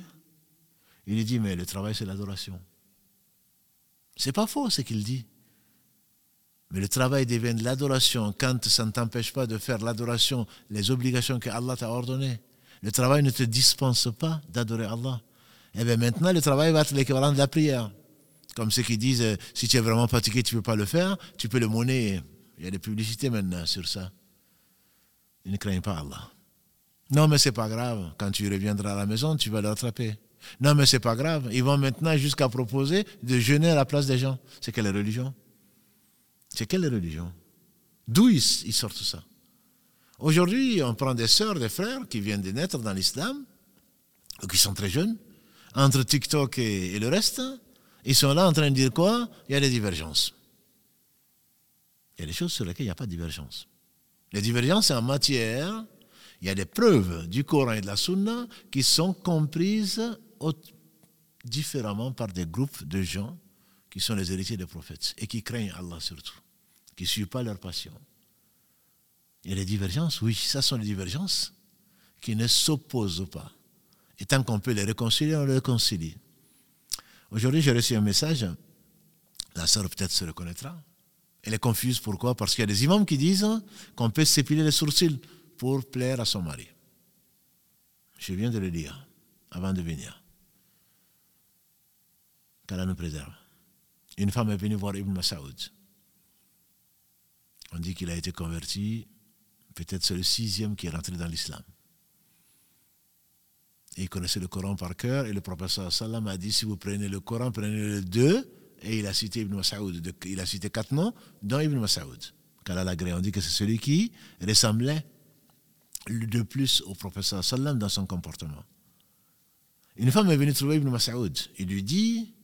Il lui dit, mais le travail, c'est l'adoration. C'est pas faux ce qu'il dit. Mais le travail devient de l'adoration quand ça ne t'empêche pas de faire l'adoration, les obligations que Allah t'a ordonnées. Le travail ne te dispense pas d'adorer Allah. Et eh bien maintenant, le travail va être l'équivalent de la prière. Comme ceux qui disent, euh, si tu es vraiment fatigué, tu ne peux pas le faire, tu peux le monnayer. Il y a des publicités maintenant sur ça. Ils ne craignent pas Allah. Non, mais c'est pas grave. Quand tu reviendras à la maison, tu vas le rattraper. Non, mais c'est pas grave. Ils vont maintenant jusqu'à proposer de jeûner à la place des gens. C'est quelle religion? C'est quelle religion? D'où ils, sortent ça? Aujourd'hui, on prend des sœurs, des frères qui viennent de naître dans l'islam, qui sont très jeunes, entre TikTok et, le reste. Ils sont là en train de dire quoi? Il y a des divergences. Il y a des choses sur lesquelles il n'y a pas de divergence. Les divergences, en matière, il y a des preuves du Coran et de la Sunna qui sont comprises différemment par des groupes de gens qui sont les héritiers des prophètes et qui craignent Allah surtout, qui ne suivent pas leur passion. Il y a des divergences, oui, ça sont des divergences qui ne s'opposent pas. Et tant qu'on peut les réconcilier, on les réconcilie. Aujourd'hui, j'ai reçu un message, la sœur peut-être se reconnaîtra. Elle est confuse, pourquoi? Parce qu'il y a des imams qui disent qu'on peut s'épiler les sourcils pour plaire à son mari. Je viens de le dire avant de venir. Qu'Allah nous préserve. Une femme est venue voir Ibn Masaoud. On dit qu'il a été converti, peut-être c'est le sixième qui est rentré dans l'islam. Il connaissait le Coran par cœur et le professeur sallam a dit si vous prenez le Coran, prenez le deux et il a cité Ibn Masaoud. Il a cité quatre noms, dont Ibn Masaoud. Qu'Allah on dit que c'est celui qui ressemblait de plus au professeur sallam dans son comportement. Une femme est venue trouver Ibn Masaoud. Il lui dit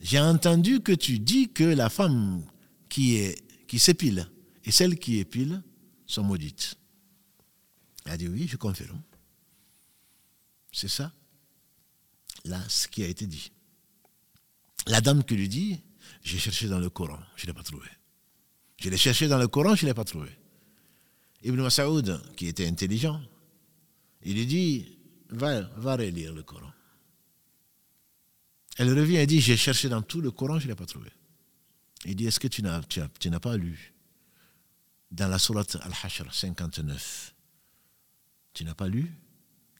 J'ai entendu que tu dis que la femme qui, est, qui s'épile et celle qui épile sont maudites. Elle a dit Oui, je confirme. C'est ça, là, ce qui a été dit. La dame qui lui dit J'ai cherché dans le Coran, je ne l'ai pas trouvé. Je l'ai cherché dans le Coran, je ne l'ai pas trouvé. Ibn Masaoud, qui était intelligent, il lui dit Va, va relire le Coran. Elle revient et dit J'ai cherché dans tout le Coran, je ne l'ai pas trouvé. Il dit Est-ce que tu n'as, tu, n'as pas lu dans la sourate Al-Hashr 59 Tu n'as pas lu?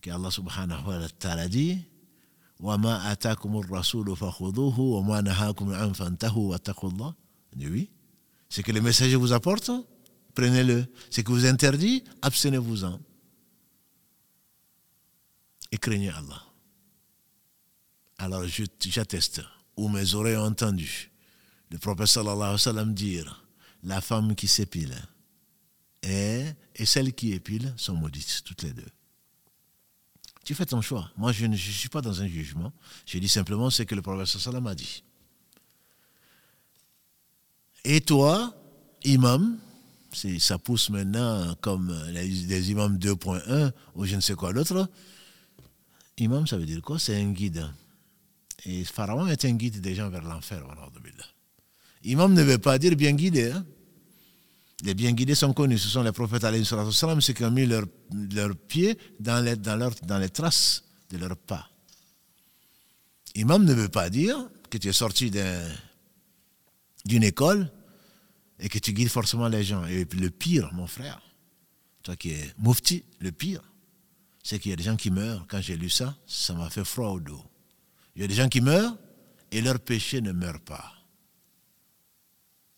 Que Allah subhanahu wa ta'ala dit oui. C'est que le messager vous apporte, prenez-le. C'est que vous interdit, abstenez-vous-en. Et craignez Allah. Alors j'atteste, ou mes oreilles ont entendu le prophète sallallahu alayhi wa sallam dire la femme qui s'épile et, et celle qui épile sont maudites, toutes les deux. Tu fais ton choix. Moi, je ne suis pas dans un jugement. Je dis simplement ce que le prophète sallam a dit. Et toi, imam, ça pousse maintenant comme les, imams 2.1 ou je ne sais quoi d'autre. Imam, ça veut dire quoi? C'est un guide. Et Pharaon est un guide des gens vers l'enfer. Imam ne veut pas dire bien guidé. Hein. Les bien guidés sont connus. Ce sont les prophètes, ceux qui ont mis leurs leur pieds dans les traces de leurs pas. Imam ne veut pas dire que tu es sorti d'une école et que tu guides forcément les gens. Et le pire, mon frère, toi qui es moufti, le pire, c'est qu'il y a des gens qui meurent. Quand j'ai lu ça, ça m'a fait froid au dos. Il y a des gens qui meurent et leur péché ne meurt pas.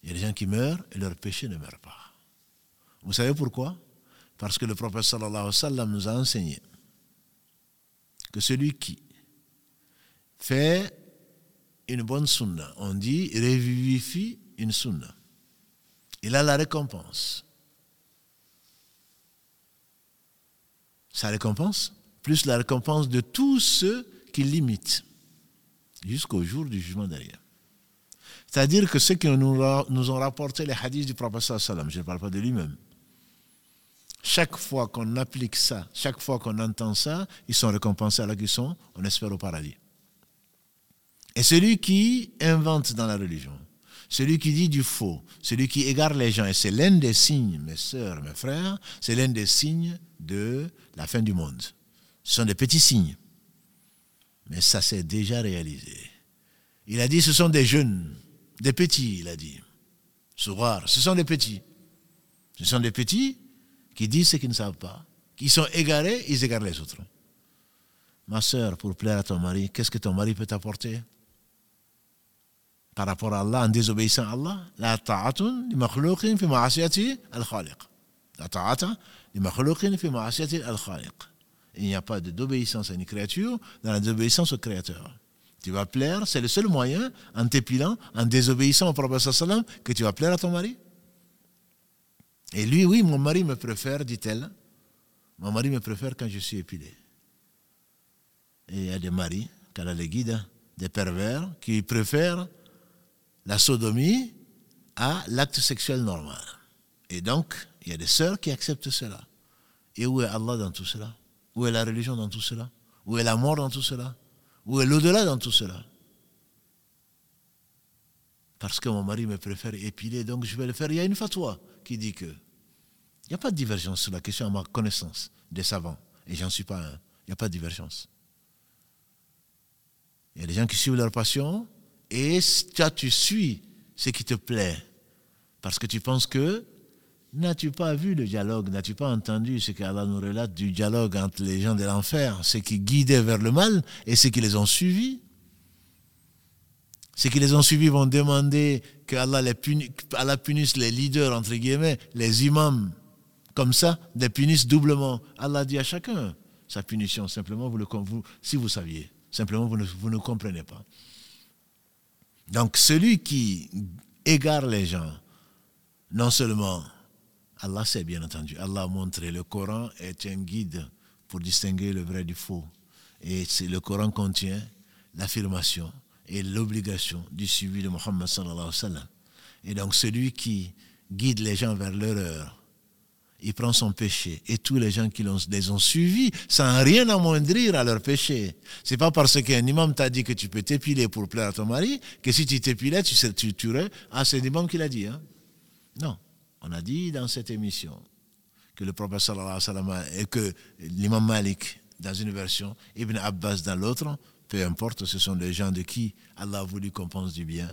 Il y a des gens qui meurent et leur péché ne meurt pas. Vous savez pourquoi? Parce que le prophète sallallahu alayhi wa sallam nous a enseigné que celui qui fait une bonne sunna, on dit revivifie une sunna, il a la récompense. Sa récompense, plus la récompense de tous ceux qui l'imitent, jusqu'au jour du jugement derrière. C'est-à-dire que ceux qui nous, ont rapporté les hadiths du prophète, je ne parle pas de lui-même, chaque fois qu'on applique ça, chaque fois qu'on entend ça, ils sont récompensés à qu'ils sont, on espère, au paradis. Et celui qui invente dans la religion, celui qui dit du faux, celui qui égare les gens, et c'est l'un des signes, mes sœurs, mes frères, c'est l'un des signes de la fin du monde. Ce sont des petits signes. Mais ça s'est déjà réalisé. Il a dit, ce sont des jeunes des petits, il a dit. Ce sont des petits. Ce sont des petits qui disent ce qu'ils ne savent pas. Qui sont égarés, ils égarent les autres. Ma soeur, pour plaire à ton mari, qu'est-ce que ton mari peut t'apporter Par rapport à Allah, en désobéissant à Allah, la ta'atun fi ma'asiyati al-khaliq. La fi ma'asiyati al-khaliq. il n'y a pas d'obéissance à une créature dans la désobéissance au Créateur. Tu vas plaire, c'est le seul moyen, en t'épilant, en désobéissant au prophète sallam, que tu vas plaire à ton mari. Et lui, oui, mon mari me préfère, dit-elle. Mon mari me préfère quand je suis épilé. Et il y a des maris, quand elle les guide, des pervers, qui préfèrent la sodomie à l'acte sexuel normal. Et donc, il y a des sœurs qui acceptent cela. Et où est Allah dans tout cela? Où est la religion dans tout cela? Où est la mort dans tout cela? Où est l'au-delà dans tout cela? Parce que mon mari me préfère épiler, donc je vais le faire. Il y a une fatwa qui dit que il n'y a pas de divergence sur la question à ma connaissance des savants. Et j'en suis pas un. Il n'y a pas de divergence. Il y a des gens qui suivent leur passion et toi tu suis ce qui te plaît parce que tu penses que N'as-tu pas vu le dialogue? N'as-tu pas entendu ce qu'Allah nous relate du dialogue entre les gens de l'enfer, ceux qui guidaient vers le mal et ceux qui les ont suivis. Ceux qui les ont suivis vont demander que Allah, les punisse les leaders, entre guillemets, les imams, comme ça, les punisse doublement. Allah dit à chacun sa punition, simplement, vous le, si vous saviez, simplement, vous ne comprenez pas. Donc, celui qui égare les gens, non seulement Allah sait bien entendu. Allah a montré le Coran est un guide pour distinguer le vrai du faux. Et le Coran contient l'affirmation et l'obligation du suivi de Muhammad sallallahu alayhi wa sallam. Et donc celui qui guide les gens vers l'erreur, il prend son péché. Et tous les gens qui les ont suivis, sans rien amoindrir à leur péché. C'est pas parce qu'un imam t'a dit que tu peux t'épiler pour plaire à ton mari, que si tu t'épilais, tu, tu tuerais. Ah, c'est l'imam qui l'a dit. Hein? Non. On a dit dans cette émission que le prophète sallallahu et que l'imam Malik dans une version, Ibn Abbas dans l'autre, peu importe, ce sont des gens de qui Allah a voulu qu'on pense du bien.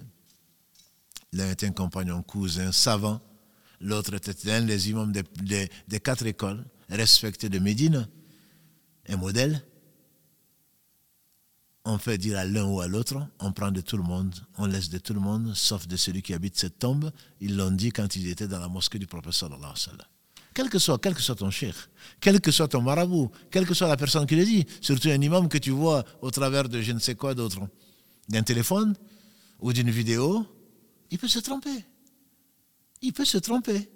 L'un est un compagnon cousin savant, l'autre était l'un des imams des, des quatre écoles respectées de Médine, un modèle on fait dire à l'un ou à l'autre, on prend de tout le monde, on laisse de tout le monde, sauf de celui qui habite cette tombe. Ils l'ont dit quand ils étaient dans la mosquée du prophète sallallahu alayhi wa. Quel que soit, quel que soit ton cheikh, quel que soit ton marabout, quelle que soit la personne qui le dit, surtout un imam que tu vois au travers de je ne sais quoi d'autre, d'un téléphone ou d'une vidéo, il peut se tromper. Il peut se tromper.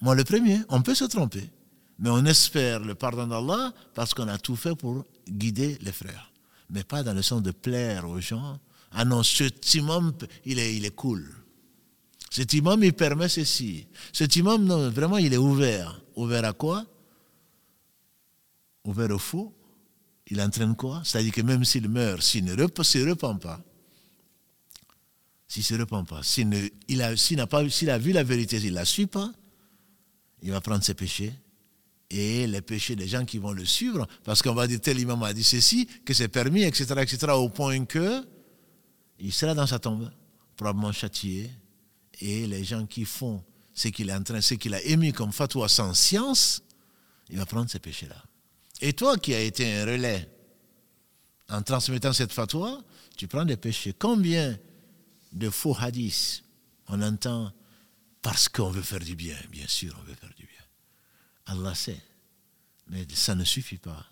Moi le premier, on peut se tromper. Mais on espère le pardon d'Allah parce qu'on a tout fait pour guider les frères mais pas dans le sens de plaire aux gens. Ah non, cet imam, il est, il est cool. Cet imam, il permet ceci. Cet imam, non, vraiment, il est ouvert. Ouvert à quoi? Ouvert au faux. Il entraîne quoi? C'est-à-dire que même s'il meurt, s'il ne se repent pas, s'il ne se repent pas, s'il pas, s'il a vu la vérité, s'il ne la suit pas, il va prendre ses péchés et les péchés des gens qui vont le suivre, parce qu'on va dire tel imam a dit ceci, que c'est permis, etc., etc., au point que il sera dans sa tombe, probablement châtié, et les gens qui font ce qu'il est en train, ce qu'il a émis comme fatwa sans science, il va prendre ces péchés-là. Et toi qui as été un relais en transmettant cette fatwa, tu prends des péchés. Combien de faux hadiths on entend parce qu'on veut faire du bien Bien sûr, on veut faire du bien. Allah sait. Mais ça ne suffit pas.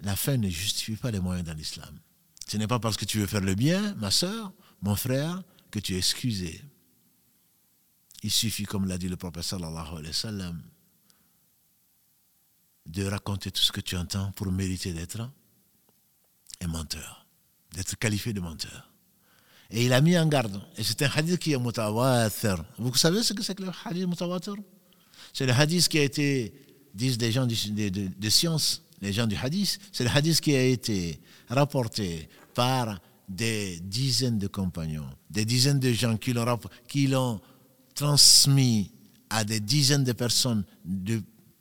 La fin ne justifie pas les moyens dans l'islam. Ce n'est pas parce que tu veux faire le bien, ma soeur, mon frère, que tu es excusé. Il suffit, comme l'a dit le prophète sallallahu alayhi wa sallam, de raconter tout ce que tu entends pour mériter d'être un menteur, d'être qualifié de menteur. Et il a mis en garde. Et c'est un hadith qui est mutawatir. Vous savez ce que c'est que le hadith mutawatir? C'est le hadith qui a été, disent les gens de, science, les gens du hadith, c'est le hadith qui a été rapporté par des dizaines de compagnons, des dizaines de gens qui l'ont, transmis à des dizaines de personnes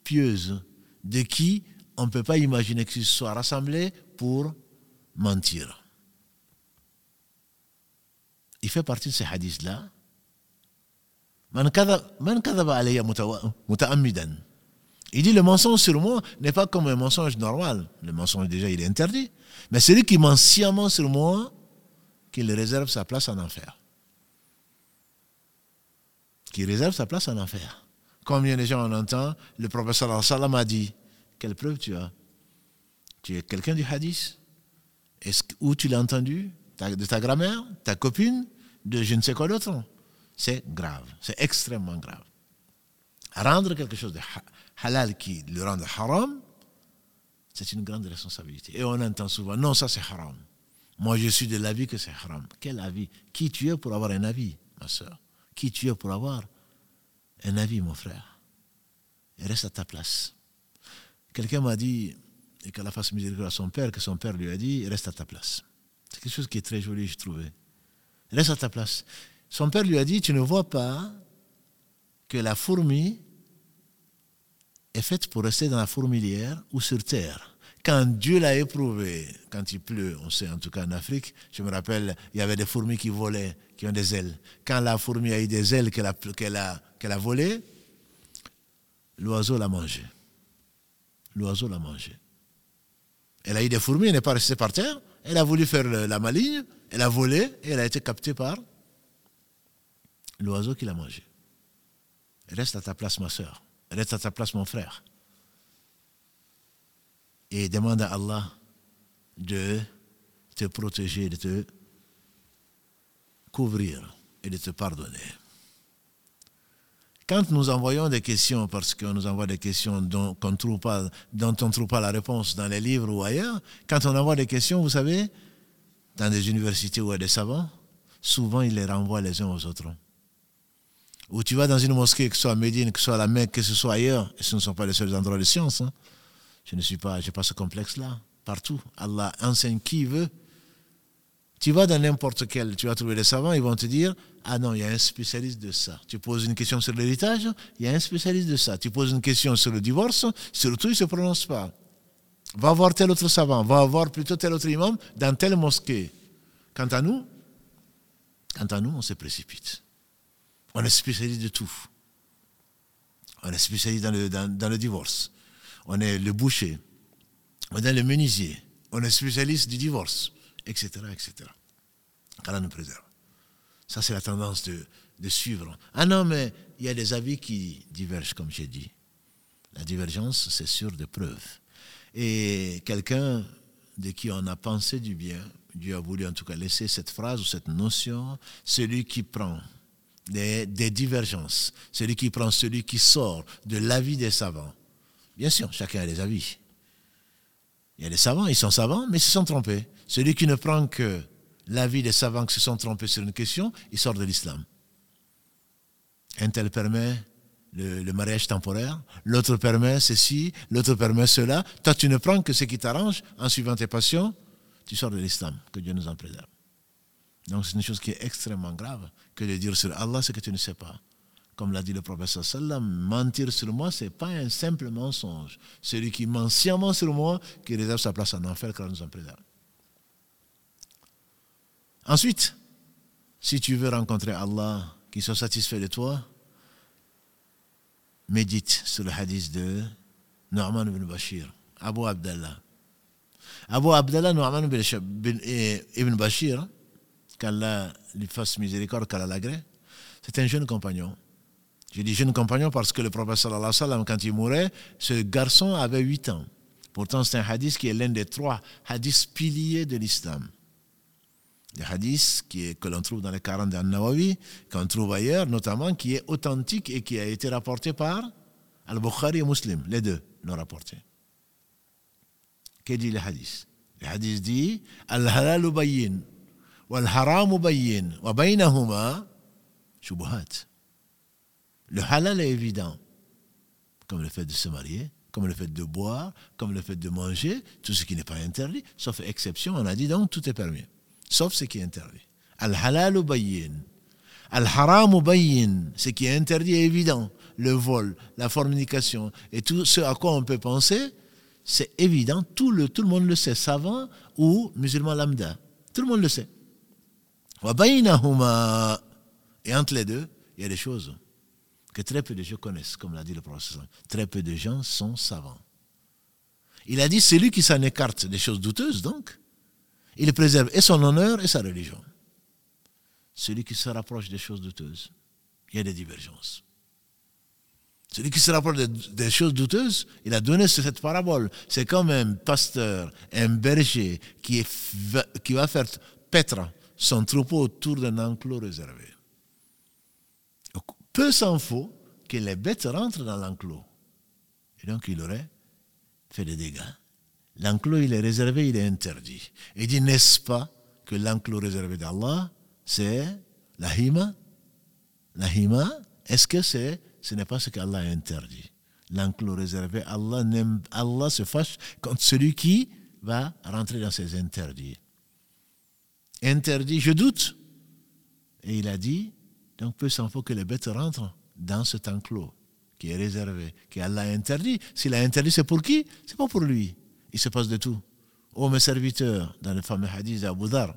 pieuses, de qui on ne peut pas imaginer qu'ils soient rassemblés pour mentir. Il fait partie de ces hadiths-là il dit le mensonge sur moi n'est pas comme un mensonge normal. Le mensonge déjà il est interdit. Mais celui qui ment sciemment sur moi, qu'il réserve sa place en enfer. Qui réserve sa place en enfer. Combien de gens on entend, le professeur sallam a dit Quelle preuve tu as? Tu es quelqu'un du hadith Où tu l'as entendu? De ta grand-mère Ta copine De je ne sais quoi d'autre C'est grave, c'est extrêmement grave. Rendre quelque chose de halal qui le rend haram, c'est une grande responsabilité. Et on entend souvent, non, ça c'est haram. Moi, je suis de l'avis que c'est haram. Quel avis? Qui tu es pour avoir un avis, ma soeur? Qui tu es pour avoir un avis, mon frère? Reste à ta place. Quelqu'un m'a dit, et qu'à la fasse miséricorde à son père, que son père lui a dit, reste à ta place. C'est quelque chose qui est très joli, je trouvais. Reste à ta place. Son père lui a dit, tu ne vois pas que la fourmi est faite pour rester dans la fourmilière ou sur terre quand Dieu l'a éprouvé, quand il pleut, on sait en tout cas en Afrique, je me rappelle, il y avait des fourmis qui volaient, qui ont des ailes. Quand la fourmi a eu des ailes qu'elle a, qu'elle a, volées, l'oiseau l'a mangé. L'oiseau l'a mangé. Elle a eu des fourmis, elle n'est pas restée par terre. Elle a voulu faire la maligne, elle a volé et elle a été captée par l'oiseau qui l'a mangé. Reste à ta place, ma soeur. Reste à ta place, mon frère et demande à Allah de te protéger, de te couvrir et de te pardonner. Quand nous envoyons des questions, parce qu'on nous envoie des questions dont, on dont on ne trouve pas la réponse dans les livres ou ailleurs, quand on envoie des questions, vous savez, dans des universités ou à des savants, souvent ils les renvoient les uns aux autres. Ou tu vas dans une mosquée, que ce soit à Médine, que ce soit à la Mecque, que ce soit ailleurs, et ce ne sont pas les seuls endroits de science, hein, je ne suis pas, j'ai pas ce complexe-là. Partout, Allah enseigne qui veut. Tu vas dans n'importe quel, tu vas trouver des savants, ils vont te dire Ah non, il y a un spécialiste de ça. Tu poses une question sur l'héritage, il y a un spécialiste de ça. Tu poses une question sur le divorce, surtout, il ne se prononce pas. Va voir tel autre savant, va voir plutôt tel autre imam dans telle mosquée. Quant à nous, quant à nous, on se précipite. On est spécialiste de tout. On est spécialiste dans le, divorce on est le boucher, on est le menuisier, on est spécialiste du divorce, etc. etc. nous préserve. Ça, c'est la tendance de, de suivre. Ah non, mais il y a des avis qui divergent, comme j'ai dit. La divergence, c'est sûr de preuves. Et quelqu'un de qui on a pensé du bien, Dieu a voulu en tout cas laisser cette phrase ou cette notion, celui qui prend des, divergences, celui qui prend celui qui sort de l'avis des savants, Bien sûr, chacun a des avis. Il y a des savants, ils sont savants, mais ils se sont trompés. Celui qui ne prend que l'avis des savants qui se sont trompés sur une question, il sort de l'islam. Un tel permet le, mariage temporaire, l'autre permet ceci, l'autre permet cela. Toi, tu ne prends que ce qui t'arrange en suivant tes passions, tu sors de l'islam. Que Dieu nous en préserve. Donc c'est une chose qui est extrêmement grave que de dire sur Allah ce que tu ne sais pas comme l'a dit le professeur sallam, mentir sur moi, ce n'est pas un simple mensonge. Celui qui ment sciemment sur moi, qui réserve sa place en enfer, car nous en préserve. Ensuite, si tu veux rencontrer Allah, qui soit satisfait de toi, médite sur le hadith de Norman ibn Bashir, Abu Abdallah. Abu Abdallah, Norman ibn Bashir, qu'Allah lui fasse miséricorde, qu'Allah l'agrée, c'est un jeune compagnon je dis jeune compagnon parce que le prophète sallallahu alayhi quand il mourait, ce garçon avait 8 ans. Pourtant, c'est un hadith qui est l'un des trois hadiths piliers de l'islam. Le hadith qui est, que l'on trouve dans les 40 d'An-Nawawi, qu'on trouve ailleurs, notamment, qui est authentique et qui a été rapporté par Al-Bukhari et Muslim. Les deux l'ont rapporté. Qu'est dit le hadith? Le hadith dit Al-halalu bayyin, baynahuma shubuhat. Le halal est évident, comme le fait de se marier, comme le fait de boire, comme le fait de manger, tout ce qui n'est pas interdit, sauf exception, on a dit donc tout est permis, sauf ce qui est interdit. Al-halal bayyin. Al-haram bayyin, ce qui est interdit est évident. Le vol, la fornication et tout ce à quoi on peut penser, c'est évident, tout le, tout le monde le sait, savant ou musulman lambda. Tout le monde le sait. Et entre les deux, il y a des choses que très peu de gens connaissent, comme l'a dit le professeur. Très peu de gens sont savants. Il a dit, celui qui s'en écarte des choses douteuses, donc, il préserve et son honneur et sa religion. Celui qui se rapproche des choses douteuses, il y a des divergences. Celui qui se rapporte des, choses douteuses, il a donné cette parabole. C'est comme un pasteur, un berger qui, qui va faire paître son troupeau autour d'un enclos réservé. Peu s'en faut que les bêtes rentrent dans l'enclos. Et donc il aurait fait des dégâts. L'enclos, il est réservé, il est interdit. Il dit, n'est-ce pas que l'enclos réservé d'Allah, c'est la hima? La hima, est-ce que c'est, ce n'est pas ce qu'Allah a interdit? L'enclos réservé, Allah, Allah se fâche contre celui qui va rentrer dans ses interdits. Interdit, je doute. Et il a dit, donc peu s'en faut que les bêtes rentrent dans cet enclos qui est réservé, qui Allah a interdit. S'il a interdit, c'est pour qui? C'est pas pour lui. Il se passe de tout. Ô mes serviteurs, dans le fameux hadith d'Abu Dhar,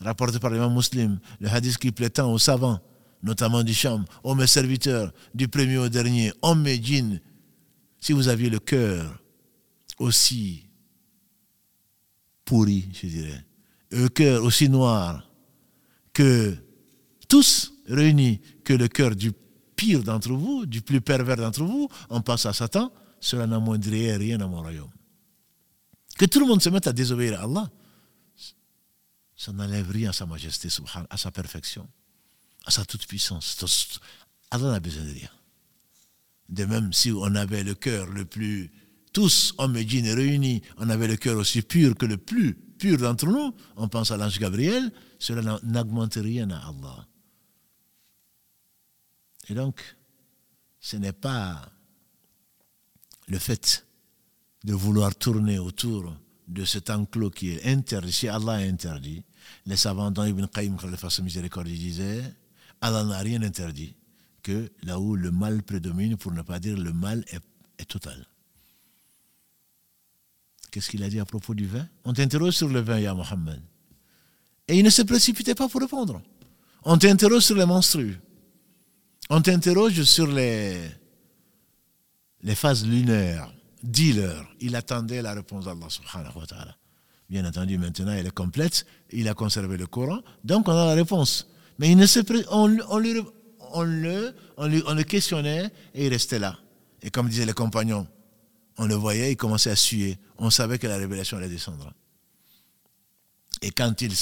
rapporté par l'imam muslim, le hadith qui plaît tant aux savants, notamment du Sham, ô mes serviteurs, du premier au dernier, hommes et djinns, si vous aviez le cœur aussi pourri, je dirais, le cœur aussi noir que tous réunis, que le cœur du pire d'entre vous, du plus pervers d'entre vous, on passe à Satan, cela n'amoindrirait rien à mon royaume. Que tout le monde se mette à désobéir à Allah, ça n'enlève rien à sa majesté, à sa perfection, à sa toute-puissance. Allah n'a besoin de rien. De même, si on avait le cœur le plus, tous, hommes et djinns réunis, on avait le cœur aussi pur que le plus pur d'entre nous, on pense à l'ange Gabriel, cela n'augmente rien à Allah. Et donc, ce n'est pas le fait de vouloir tourner autour de cet enclos qui est interdit, si Allah a interdit, les savants dans Ibn Qayyim, fasse miséricorde, disaient Allah n'a rien interdit que là où le mal prédomine, pour ne pas dire le mal est, est total. Qu'est-ce qu'il a dit à propos du vin? On t'interroge sur le vin, Ya Mohammed. Et il ne se précipitait pas pour répondre. On t'interroge sur les monstrues. On t'interroge sur les, phases lunaires. Dis-leur. Il attendait la réponse d'Allah subhanahu wa ta'ala. Bien entendu, maintenant, elle est complète. Il a conservé le Coran. Donc, on a la réponse. Mais il ne se on, on, lui, on, le, on, on le questionnait et il restait là. Et comme disaient les compagnons, on le voyait, il commençait à suer. On savait que la révélation allait descendre. Et quand il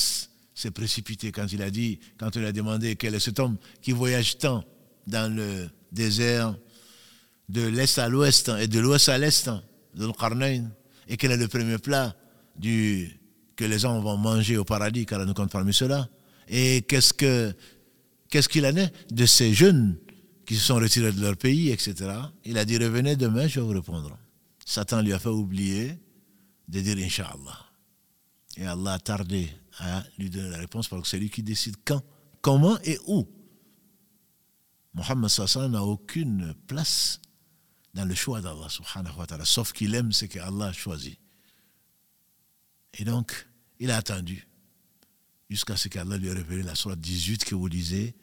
s'est précipité, quand il a dit, quand on a demandé quel est cet homme qui voyage tant dans le désert de l'est à l'ouest et de l'ouest à l'est de et quel est le premier plat du, que les gens vont manger au paradis, car ne compte parmi cela. Et qu'est-ce que qu'est-ce qu'il en est de ces jeunes qui se sont retirés de leur pays, etc. Il a dit revenez demain, je vous répondre. Satan lui a fait oublier de dire Inch'Allah. Et Allah a tardé à lui donner la réponse parce que c'est lui qui décide quand, comment et où. Mohammed Sassan n'a aucune place dans le choix d'Allah subhanahu wa ta'ala, sauf qu'il aime ce qu'Allah a choisi. Et donc, il a attendu jusqu'à ce qu'Allah lui révélé la sourate 18 que vous lisez.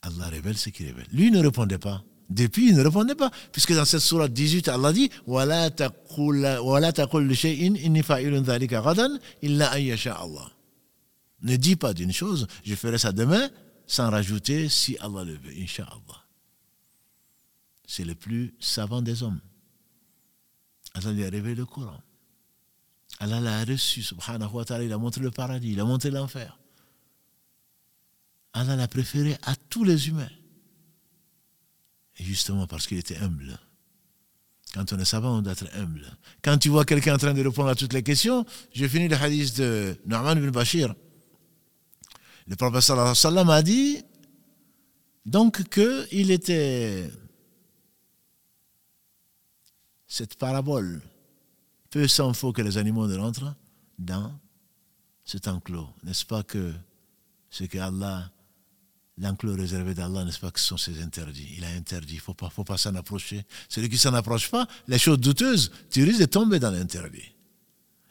Allah révèle ce qu'il révèle. Lui ne répondait pas. Depuis, il ne répondait pas. Puisque dans cette sourate 18, Allah dit وَلَا تَقُلْ لِشَيْءٍ إِنِّي فَاعِلٌ ذَلِكَ غَدًا إِلَّا أَن يَشَاءَ اللَّهُ Ne dis pas d'une chose, je ferai ça demain, sans rajouter si Allah le veut, Inch'Allah. C'est le plus savant des hommes. Allah lui a révélé le Coran. Allah l'a reçu, subhanahu wa ta'ala, il a montré le paradis, il a montré l'enfer. Allah l'a préféré à tous les humains. Justement parce qu'il était humble. Quand on est savant, on doit être humble. Quand tu vois quelqu'un en train de répondre à toutes les questions, je finis le hadith de Norman ibn Bashir. Le prophète alayhi wa sallam a dit donc qu'il était cette parabole peu s'en faut que les animaux ne rentrent dans cet enclos. N'est-ce pas que ce que Allah, l'enclos réservé d'Allah, n'est-ce pas que ce sont ses interdits Il a interdit, il ne faut pas, faut pas s'en approcher. Celui qui s'en approche pas, les choses douteuses, tu risques de tomber dans l'interdit.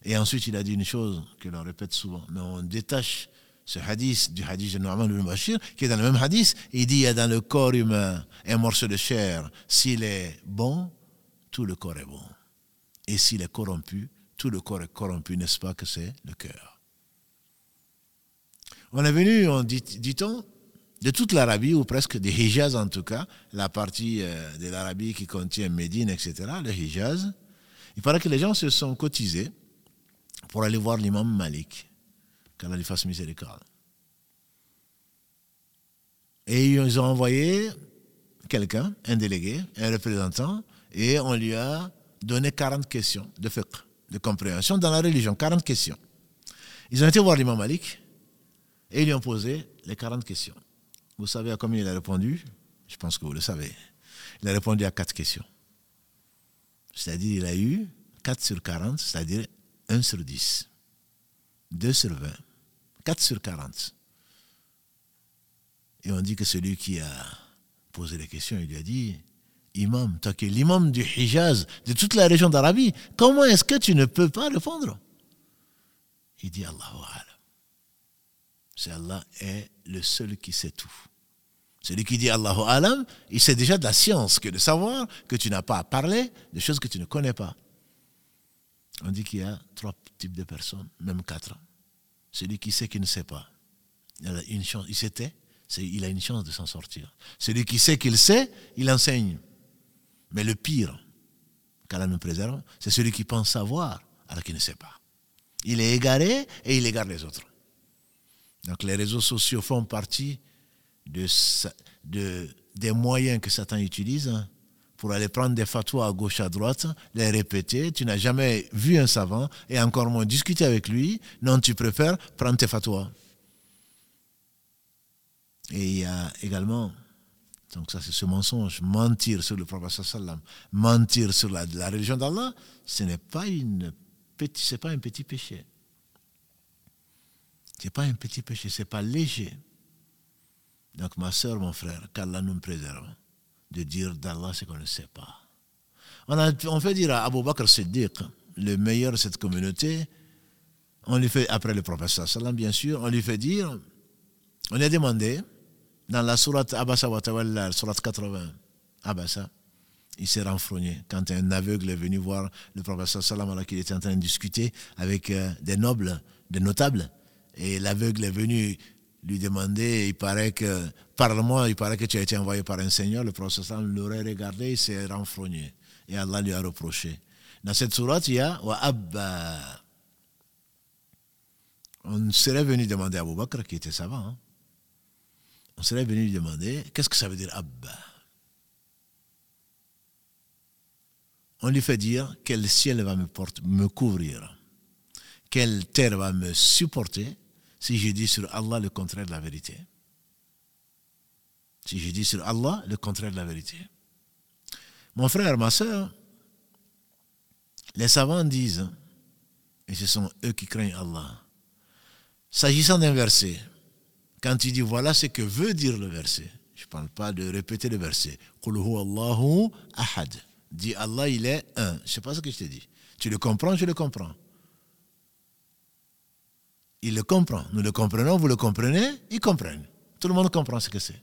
Et ensuite, il a dit une chose que l'on répète souvent, mais on détache ce hadith du hadith de Nu'man ibn Bashir, qui est dans le même hadith, il dit il y a dans le corps humain un morceau de chair. S'il est bon, tout le corps est bon. Et s'il est corrompu, tout le corps est corrompu, n'est-ce pas que c'est le cœur On est venu, on dit, dit-on, de toute l'Arabie, ou presque des Hijaz en tout cas, la partie euh, de l'Arabie qui contient Médine, etc., le Hijaz, il paraît que les gens se sont cotisés pour aller voir l'imam Malik, qu'Allah lui fasse miséricorde. Et ils ont envoyé quelqu'un, un délégué, un représentant, et on lui a donné 40 questions de fiqh, de compréhension dans la religion, 40 questions. Ils ont été voir l'imam Malik et ils lui ont posé les 40 questions. Vous savez à combien il a répondu? Je pense que vous le savez. Il a répondu à 4 questions. C'est-à-dire il a eu 4 sur 40, c'est-à-dire 1 sur 10, 2 sur 20, 4 sur 40. Et on dit que celui qui a posé les questions, il lui a dit, Imam, toi qui es l'imam du Hijaz, de toute la région d'Arabie, comment est-ce que tu ne peux pas répondre? Il dit Allahu Alam. C'est Allah est le seul qui sait tout. Celui qui dit Allahu Alam, il sait déjà de la science, que de savoir que tu n'as pas à parler de choses que tu ne connais pas. On dit qu'il y a trois types de personnes, même quatre. Celui qui sait qu'il ne sait pas. Il a une chance, il s'était, il a une chance de s'en sortir. Celui qui sait qu'il sait, il enseigne. Mais le pire, qu'Allah nous préserve, c'est celui qui pense savoir alors qu'il ne sait pas. Il est égaré et il égare les autres. Donc les réseaux sociaux font partie de, des moyens que Satan utilise hein, pour aller prendre des fatwas à gauche, à droite, les répéter. Tu n'as jamais vu un savant et encore moins discuter avec lui. Non, tu préfères prendre tes fatwas. Et il y a également, donc ça c'est ce mensonge, mentir sur le prophète sallam, mentir sur la, religion d'Allah, ce n'est pas, pas un petit péché. Ce n'est pas un petit péché, ce n'est pas léger. Donc ma soeur, mon frère, qu'Allah nous préserve de dire d'Allah ce qu'on ne sait pas. On, fait dire à Abu Bakr Siddiq, le meilleur de cette communauté, on lui fait, après le prophète sallam bien sûr, on lui fait dire, on lui a demandé, dans la sourate Abasa wa Tawalla, sourate 80, Abasa, il s'est renfrogné. Quand un aveugle est venu voir le prophète sallam alors qu'il était en train de discuter avec euh, des nobles, des notables, et l'aveugle est venu lui demander, il paraît que, parle-moi, il paraît que tu as été envoyé par un Seigneur, le sallam l'aurait regardé, il s'est renfrogné. Et Allah lui a reproché. Dans cette sourate, il y a Wa Abba. On serait venu demander à Abu Bakr, qui était savant, hein, on serait venu lui demander qu'est-ce que ça veut dire Abba? On lui fait dire quel ciel va me couvrir, quelle terre va me supporter? Si je dis sur Allah le contraire de la vérité. Si je dis sur Allah le contraire de la vérité. Mon frère, ma soeur, les savants disent, et ce sont eux qui craignent Allah, s'agissant d'un verset, quand il dit voilà ce que veut dire le verset, je ne parle pas de répéter le verset. Allahu ahad. Dit Allah, il est un. Je ne sais pas ce que je te dis. Tu le comprends, je le comprends. Il le comprend. Nous le comprenons, vous le comprenez, ils comprennent. Tout le monde comprend ce que c'est.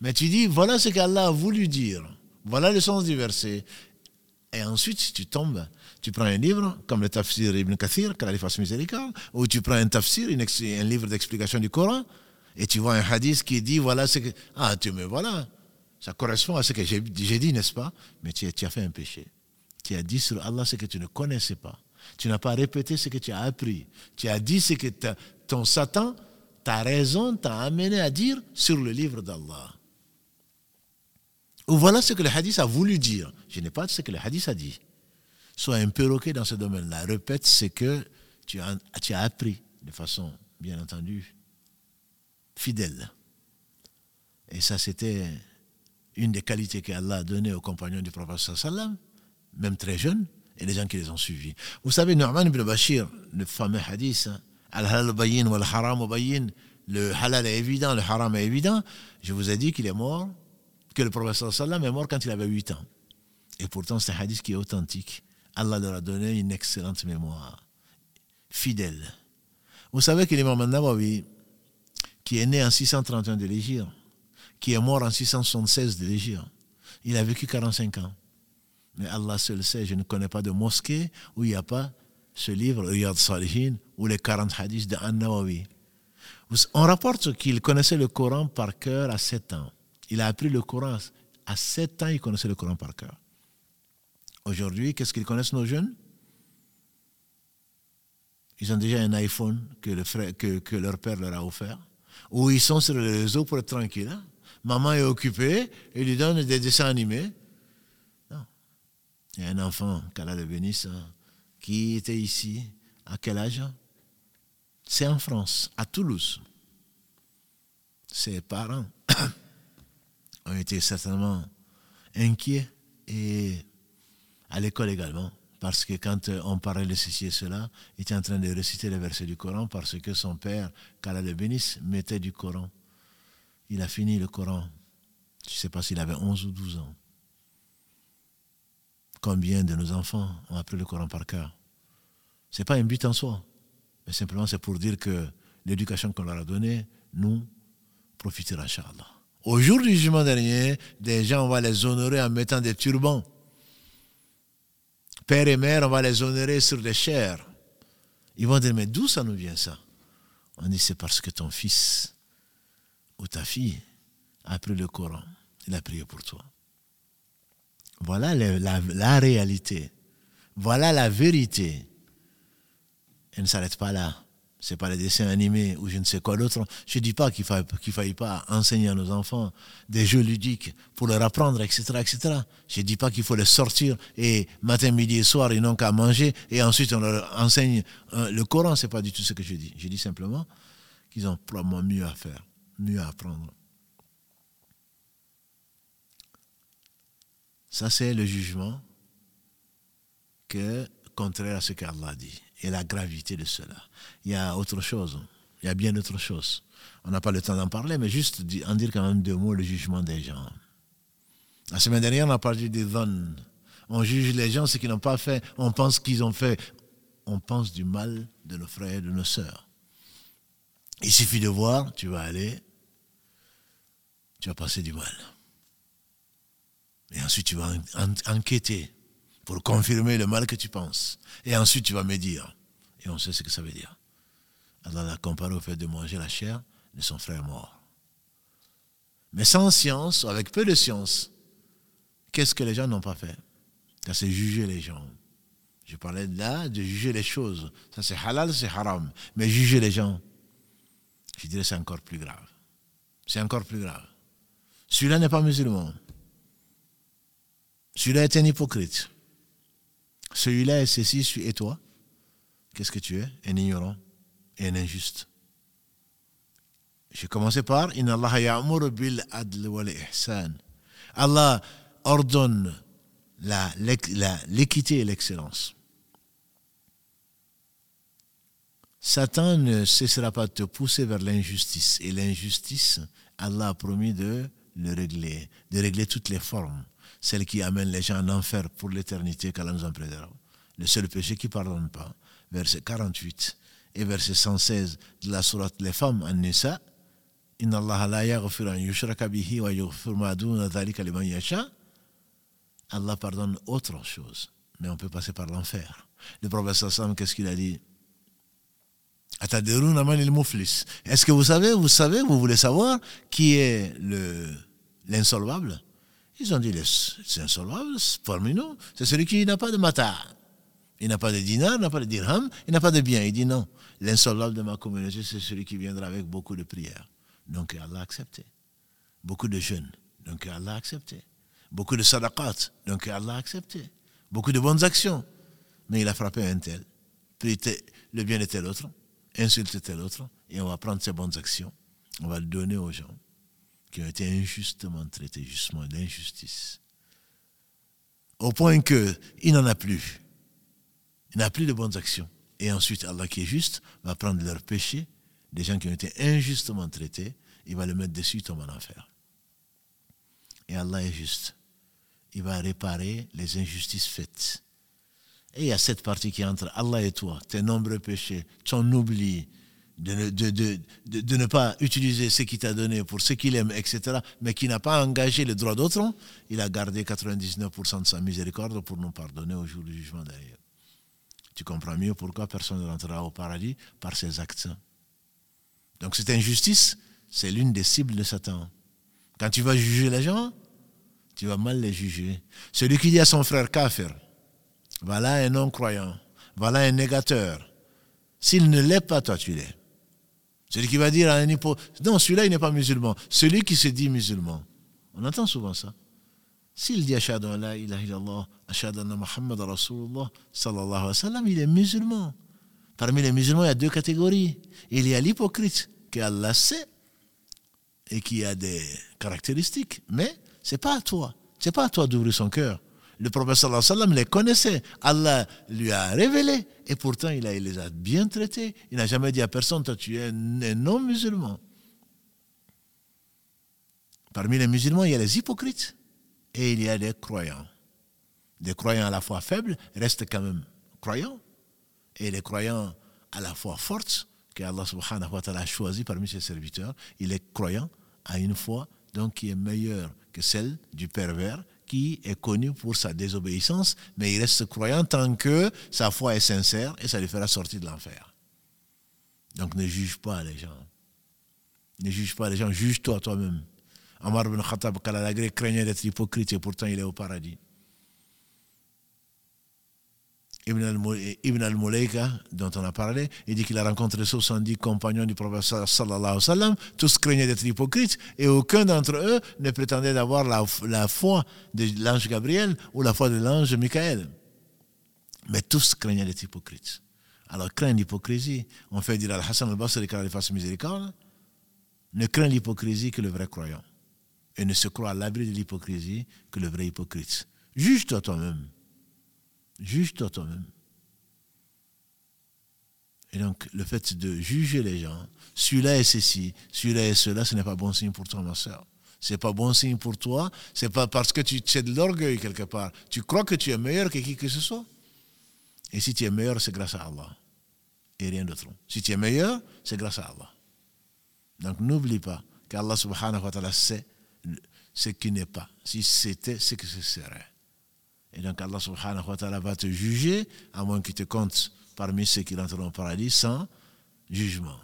Mais tu dis, voilà ce qu'Allah a voulu dire. Voilà le sens du verset. Et ensuite, tu tombes, tu prends un livre, comme le tafsir Ibn Kathir, qu'Allah fasse ou tu prends un tafsir, un livre d'explication du Coran, et tu vois un hadith qui dit voilà ce que. Ah, tu me voilà. Ça correspond à ce que j'ai dit, n'est-ce pas? Mais tu, as fait un péché. Tu as dit sur Allah ce que tu ne connaissais pas. Tu n'as pas répété ce que tu as appris. Tu as dit ce que ton Satan, ta raison, t'a amené à dire sur le livre d'Allah. Ou voilà ce que le hadith a voulu dire. Je n'ai pas ce que le hadith a dit. Sois un perroquet dans ce domaine-là. Répète ce que tu as, appris de façon, bien entendu, fidèle. Et ça, c'était une des qualités qu'Allah a données aux compagnons du prophète même très jeunes, et les gens qui les ont suivis. Vous savez, Nu'man ibn Bashir, le fameux hadith, hein, Al-halal ou al-haram bayin, le halal est évident, le haram est évident. Je vous ai dit qu'il est mort, que le prophète sallam est mort quand il avait 8 ans. Et pourtant, c'est un hadith qui est authentique. Allah leur a donné une excellente mémoire, fidèle. Vous savez que l'imam Nawawi, qui est né en 631 de l'Égypte, qui est mort en 676 de l'Égypte. Il a vécu 45 ans. Mais Allah seul sait, je ne connais pas de mosquée où il n'y a pas ce livre, Riyad Salihin, ou les 40 hadiths de An-Nawawi. On rapporte qu'il connaissait le Coran par cœur à 7 ans. Il a appris le Coran à 7 ans, il connaissait le Coran par cœur. Aujourd'hui, qu'est-ce qu'ils connaissent nos jeunes? Ils ont déjà un iPhone que, leur père leur a offert, ou ils sont sur le réseau pour être tranquilles. Hein. Maman est occupée, il lui donne des dessins animés. Y a un enfant, qu'Allah le bénisse, qui était ici. À quel âge? C'est en France, à Toulouse. Ses parents ont été certainement inquiets et à l'école également. Parce que quand on parlait de ceci et cela, il était en train de réciter les versets du Coran parce que son père, qu'Allah le bénisse, mettait du Coran. Il a fini le Coran. Je ne sais pas s'il avait 11 ou 12 ans. Combien de nos enfants ont appris le Coran par cœur Ce n'est pas un but en soi, mais simplement c'est pour dire que l'éducation qu'on leur a donnée nous profitera, Inch'Allah. Au jour du jugement dernier, des gens, on va les honorer en mettant des turbans. Père et mère, on va les honorer sur des chairs. Ils vont dire, mais d'où ça nous vient ça? On dit, c'est parce que ton fils ou ta fille a appris le Coran. Il a prié pour toi. Voilà la, réalité. Voilà la vérité. Elle ne s'arrête pas là c'est pas les dessins animés ou je ne sais quoi d'autre. Je ne dis pas qu'il ne faille pas enseigner à nos enfants des jeux ludiques pour leur apprendre, etc. etc. Je ne dis pas qu'il faut les sortir et matin, midi et soir, ils n'ont qu'à manger et ensuite on leur enseigne euh, le Coran. Ce n'est pas du tout ce que je dis. Je dis simplement qu'ils ont probablement mieux à faire, mieux à apprendre. Ça, c'est le jugement que, contraire à ce qu'Allah dit et la gravité de cela. Il y a autre chose, il y a bien autre chose. On n'a pas le temps d'en parler, mais juste en dire quand même deux mots, le jugement des gens. La semaine dernière, on a parlé des zones. On juge les gens, ce qu'ils n'ont pas fait, on pense qu'ils ont fait. On pense du mal de nos frères et de nos sœurs. Il suffit de voir, tu vas aller, tu vas passer du mal. Et ensuite, tu vas enquêter pour confirmer le mal que tu penses. Et ensuite, tu vas me dire. Et on sait ce que ça veut dire. Allah l'a comparé au fait de manger la chair de son frère mort. Mais sans science, ou avec peu de science, qu'est-ce que les gens n'ont pas fait? C'est juger les gens. Je parlais là de juger les choses. Ça c'est halal, c'est haram. Mais juger les gens, je dirais c'est encore plus grave. C'est encore plus grave. Celui-là n'est pas musulman. Celui-là est un hypocrite. Celui-là est ceci, et toi Qu'est-ce que tu es? Un ignorant et un injuste. J'ai commencé par Inna Allah bil adl wal ihsan. Allah ordonne l'équité et l'excellence. Satan ne cessera pas de te pousser vers l'injustice. Et l'injustice, Allah a promis de le régler, de régler toutes les formes celle qui amène les gens en enfer pour l'éternité qu'Allah nous en préserve. Le seul péché qui ne pardonne pas. Verset 48 et verset 116 de la sourate Les femmes en Nisa. Allah wa. Allah pardonne autre chose, mais on peut passer par l'enfer. Le prophète sallam, qu'est-ce qu'il a dit? Est-ce que vous savez, vous savez, vous voulez savoir qui est l'insolvable? Ils ont dit, c'est insolvable parmi nous. C'est celui qui n'a pas de mata. Il n'a pas de dinar, n'a pas de dirham, il n'a pas de bien. Il dit non. L'insolvable de ma communauté, c'est celui qui viendra avec beaucoup de prières. Donc Allah a accepté. Beaucoup de jeûnes. Donc Allah a accepté. Beaucoup de sadaqat. Donc Allah a accepté. Beaucoup de bonnes actions. Mais il a frappé un tel. Puis le bien de tel autre. Insulte tel autre. Et on va prendre ces bonnes actions. On va le donner aux gens qui ont été injustement traités, justement, d'injustice. Au point qu'il n'en a plus. Il n'a plus de bonnes actions. Et ensuite, Allah qui est juste va prendre leurs péchés, des gens qui ont été injustement traités, il va le mettre dessus, tomber en enfer. Et Allah est juste. Il va réparer les injustices faites. Et il y a cette partie qui entre Allah et toi, tes nombreux péchés, ton oubli, de, de, de, de, ne pas utiliser ce qu'il t'a donné pour ce qu'il aime, etc., mais qui n'a pas engagé le droit d'autre, il a gardé 99% de sa miséricorde pour nous pardonner au jour du jugement derrière. Tu comprends mieux pourquoi personne ne rentrera au paradis par ses actes. Donc cette injustice, c'est l'une des cibles de Satan. Quand tu vas juger les gens, tu vas mal les juger. Celui qui dit à son frère kafir, voilà un non-croyant, voilà un négateur. S'il ne l'est pas, toi tu l'es. Celui qui va dire à un hypo... Non, celui-là, il n'est pas musulman. Celui qui se dit musulman. On entend souvent ça. S'il dit Ashadu la ilaha illallah, Ashadu anna Muhammad Rasulullah, sallallahu alayhi wa sallam, il est musulman. Parmi les musulmans, il y a deux catégories. Il y a l'hypocrite, qui Allah sait, et qui a des caractéristiques. Mais ce n'est pas à toi. Ce n'est pas à toi d'ouvrir son cœur. Le prophète sallallahu alayhi wa sallam les connaissait. Allah lui a révélé. Et pourtant, il, a, les a bien traités. Il n'a jamais dit à personne, toi tu es un, non-musulman. Parmi les musulmans, il y a les hypocrites. Et il y a des croyants. Des croyants à la fois faibles restent quand même croyants et les croyants à la foi forte que Allah subhanahu wa ta'ala a choisi parmi ses serviteurs, il est croyant à une foi donc qui est meilleure que celle du pervers qui est connu pour sa désobéissance, mais il reste croyant tant que sa foi est sincère et ça lui fera sortir de l'enfer. Donc ne juge pas les gens. Ne juge pas les gens, juge-toi toi-même. Omar ibn Khattab, craignait d'être hypocrite et pourtant il est au paradis. Ibn al-Mulaika, dont on a parlé, il dit qu'il a rencontré 70 compagnons du prophète sallallahu alayhi tous craignaient d'être hypocrites et aucun d'entre eux ne prétendait d'avoir la, foi de l'ange Gabriel ou la foi de l'ange Michael. Mais tous craignaient d'être hypocrites. Alors crains l'hypocrisie. On fait dire à Hassan al-Basri qu'il fasse miséricorde. Ne crains l'hypocrisie que le vrai croyant. Et ne se croit à l'abri de l'hypocrisie que le vrai hypocrite. Juge-toi toi-même. Juge-toi toi-même. Et donc, le fait de juger les gens, celui-là est ceci, celui-là est cela, ce n'est pas bon signe pour toi, ma soeur. Ce n'est pas bon signe pour toi, c'est pas parce que tu as de l'orgueil quelque part. Tu crois que tu es meilleur que qui que ce soit. Et si tu es meilleur, c'est grâce à Allah. Et rien d'autre. Si tu es meilleur, c'est grâce à Allah. Donc n'oublie pas qu'Allah subhanahu wa ta'ala sait ce qui n'est pas. Si c'était ce que ce serait. Et donc Allah subhanahu wa ta'ala va te juger, à moins qu'il te compte parmi ceux qui rentreront au paradis sans jugement.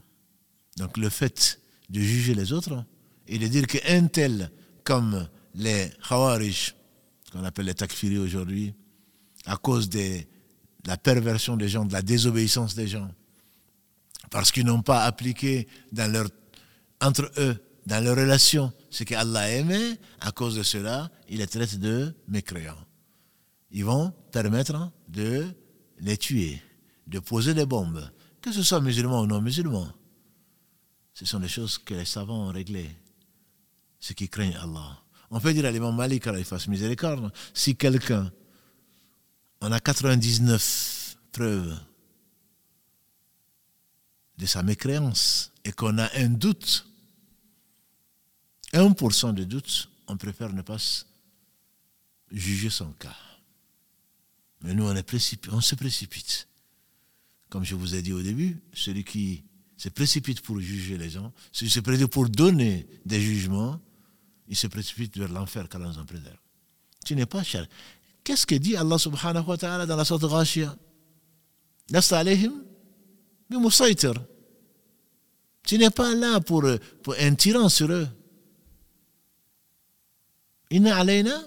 Donc le fait de juger les autres et de dire qu'un tel comme les Khawarij, qu'on appelle les takfiri aujourd'hui, à cause de la perversion des gens, de la désobéissance des gens, parce qu'ils n'ont pas appliqué entre eux, dans leur relation, ce qu'Allah aimait, à cause de cela, il les traite de mécréants ils vont permettre de les tuer, de poser des bombes, que ce soit musulmans ou non musulmans. Ce sont des choses que les savants ont réglées, ceux qui craignent Allah. On peut dire à l'imam Malik, qu'il fasse miséricorde, si quelqu'un, on a 99 preuves de sa mécréance et qu'on a un doute, 1% de doute, on préfère ne pas juger son cas. Mais nous, on, se précipite. Comme je vous ai dit au début, celui qui se précipite pour juger les gens, celui qui se précipite pour donner des jugements, il se précipite vers l'enfer qu'Allah nous en préserve. Tu n'es pas cher. Qu'est-ce que dit Allah subhanahu wa ta'ala dans la sorte Ghashia Tu n'es pas là pour, pour un tyran sur eux. Inna alayna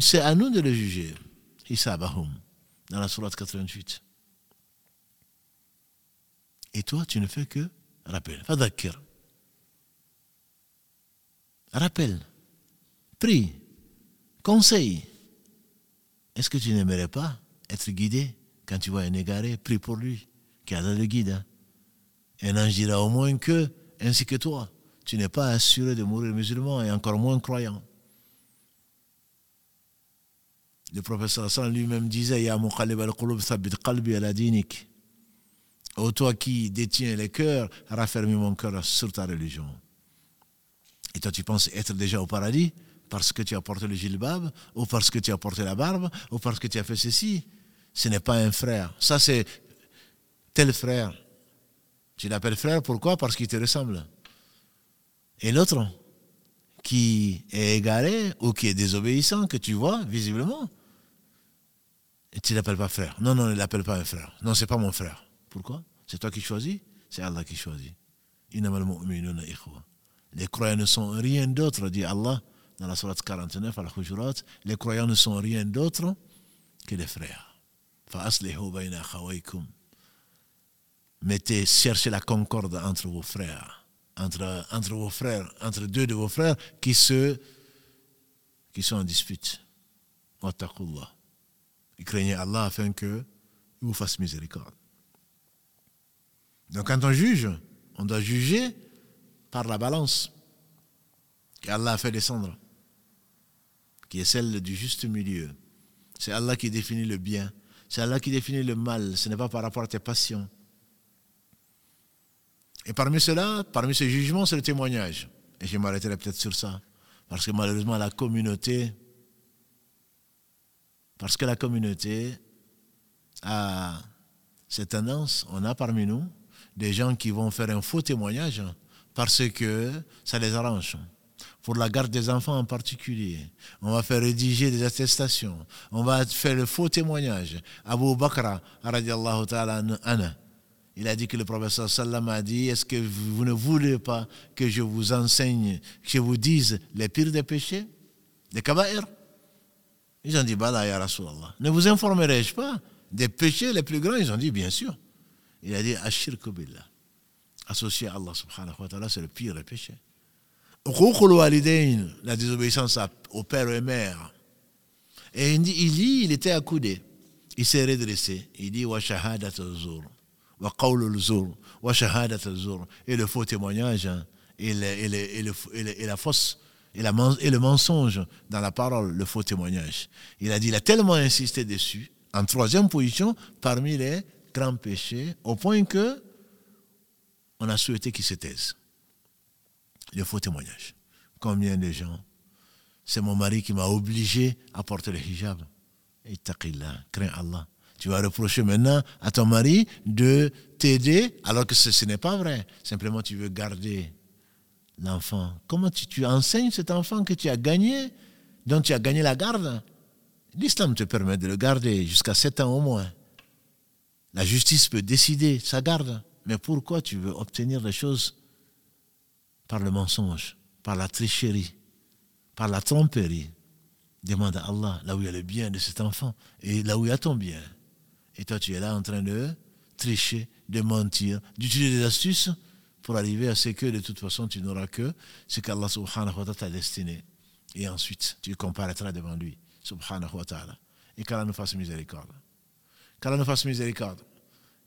c'est à nous de le juger. Hisabahum, dans la sourate 88. Et toi, tu ne fais que rappeler. Fadakir. Rappelle. Prie. Conseille. Est-ce que tu n'aimerais pas être guidé quand tu vois un égaré Prie pour lui, a le guide. Hein? Un ange dira au moins que, ainsi que toi, tu n'es pas assuré de mourir musulman et encore moins croyant. Le professeur lui-même disait Ya al-qulub thabit qalbi ala dinik. Ô toi qui détiens les cœurs, raffermis mon cœur sur ta religion. Et toi, tu penses être déjà au paradis parce que tu as porté le gilbab, ou parce que tu as porté la barbe, ou parce que tu as fait ceci? Ce n'est pas un frère. Ça, c'est tel frère. Tu l'appelles frère, pourquoi? Parce qu'il te ressemble. Et l'autre, qui est égaré ou qui est désobéissant, que tu vois visiblement, et tu ne l'appelles pas frère. Non, non, ne l'appelle pas un frère. Non, c'est pas mon frère. Pourquoi? C'est toi qui choisis? C'est Allah qui choisit. Les croyants ne sont rien d'autre, dit Allah dans la Sourate 49 Al-Hujurat, les croyants ne sont rien d'autre que les frères. Mettez, cherchez la concorde entre vos frères, entre, vos frères, entre deux de vos frères qui, se, qui sont en dispute. Craignez Allah afin que vous fasse miséricorde. Donc quand on juge, on doit juger par la balance qu'Allah a fait descendre, qui est celle du juste milieu. C'est Allah qui définit le bien, c'est Allah qui définit le mal, ce n'est pas par rapport à tes passions. Et parmi cela, parmi ces jugements, c'est le témoignage. Et je m'arrêterai peut-être sur ça. Parce que malheureusement, la communauté, parce que la communauté a cette tendance, on a parmi nous des gens qui vont faire un faux témoignage parce que ça les arrange. Pour la garde des enfants en particulier, on va faire rédiger des attestations, on va faire le faux témoignage. Abu Bakr, ta'ala il a dit que le professeur sallam a dit Est-ce que vous ne voulez pas que je vous enseigne, que je vous dise les pires des péchés, des kaba'ir Ils ont dit Bala ya Rasulallah. Ne vous informerai-je pas des péchés les plus grands? Ils ont dit Bien sûr. Il a dit Ashirku billah. Associé à Allah subhanahu wa ta'ala, c'est le pire des péchés. La désobéissance au père et mère. Et il dit, il était accoudé. Il s'est redressé. Il dit Wa shahadat et le faux témoignage hein, et, la fausse et, le mensonge dans la parole, le faux témoignage. Il a dit, il a tellement insisté dessus, en troisième position, parmi les grands péchés, au point que on a souhaité qu'il se taise. Le faux témoignage. Combien de gens C'est mon mari qui m'a obligé à porter le hijab. Et crains Allah. Tu vas reprocher maintenant à ton mari de t'aider alors que ce, n'est pas vrai. Simplement, tu veux garder l'enfant. Comment tu, enseignes cet enfant que tu as gagné, dont tu as gagné la garde? L'islam te permet de le garder jusqu'à 7 ans au moins. La justice peut décider sa garde. Mais pourquoi tu veux obtenir les choses par le mensonge, par la tricherie, par la tromperie? Demande à Allah là où il y a le bien de cet enfant et là où il y a ton bien. Et toi, tu es là en train de tricher, de mentir, d'utiliser des astuces pour arriver à ce que de toute façon tu n'auras que ce qu'Allah subhanahu wa ta'ala t'a destiné. Et ensuite, tu comparaîtras devant lui, subhanahu wa ta'ala. Et qu'Allah nous fasse miséricorde. Qu'Allah nous fasse miséricorde.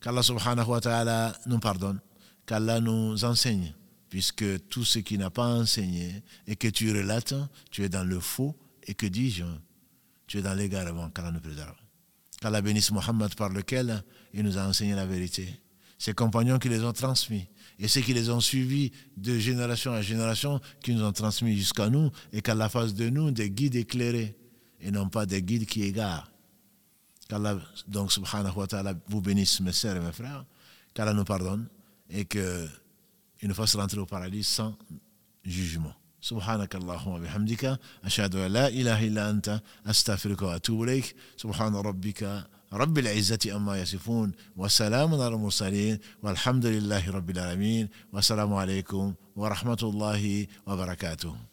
Qu'Allah subhanahu wa ta'ala nous pardonne. Qu'Allah nous enseigne. Puisque tout ce qui n'a pas enseigné et que tu relates, tu es dans le faux. Et que dis-je Tu es dans l'égarement. Qu'Allah nous préserve qu'Allah bénisse Mohammed par lequel il nous a enseigné la vérité. Ses compagnons qui les ont transmis et ceux qui les ont suivis de génération à génération, qui nous ont transmis jusqu'à nous, et qu'Allah fasse de nous des guides éclairés et non pas des guides qui égarent. Qu'Allah, donc, subhanahu wa ta'ala, vous bénisse, mes sœurs et mes frères, qu'Allah nous pardonne et qu'il nous fasse rentrer au paradis sans jugement. سبحانك اللهم وبحمدك أشهد أن لا إله إلا أنت أستغفرك وأتوب إليك سبحان ربك رب العزة أما يصفون وسلام على المرسلين والحمد لله رب العالمين والسلام عليكم ورحمة الله وبركاته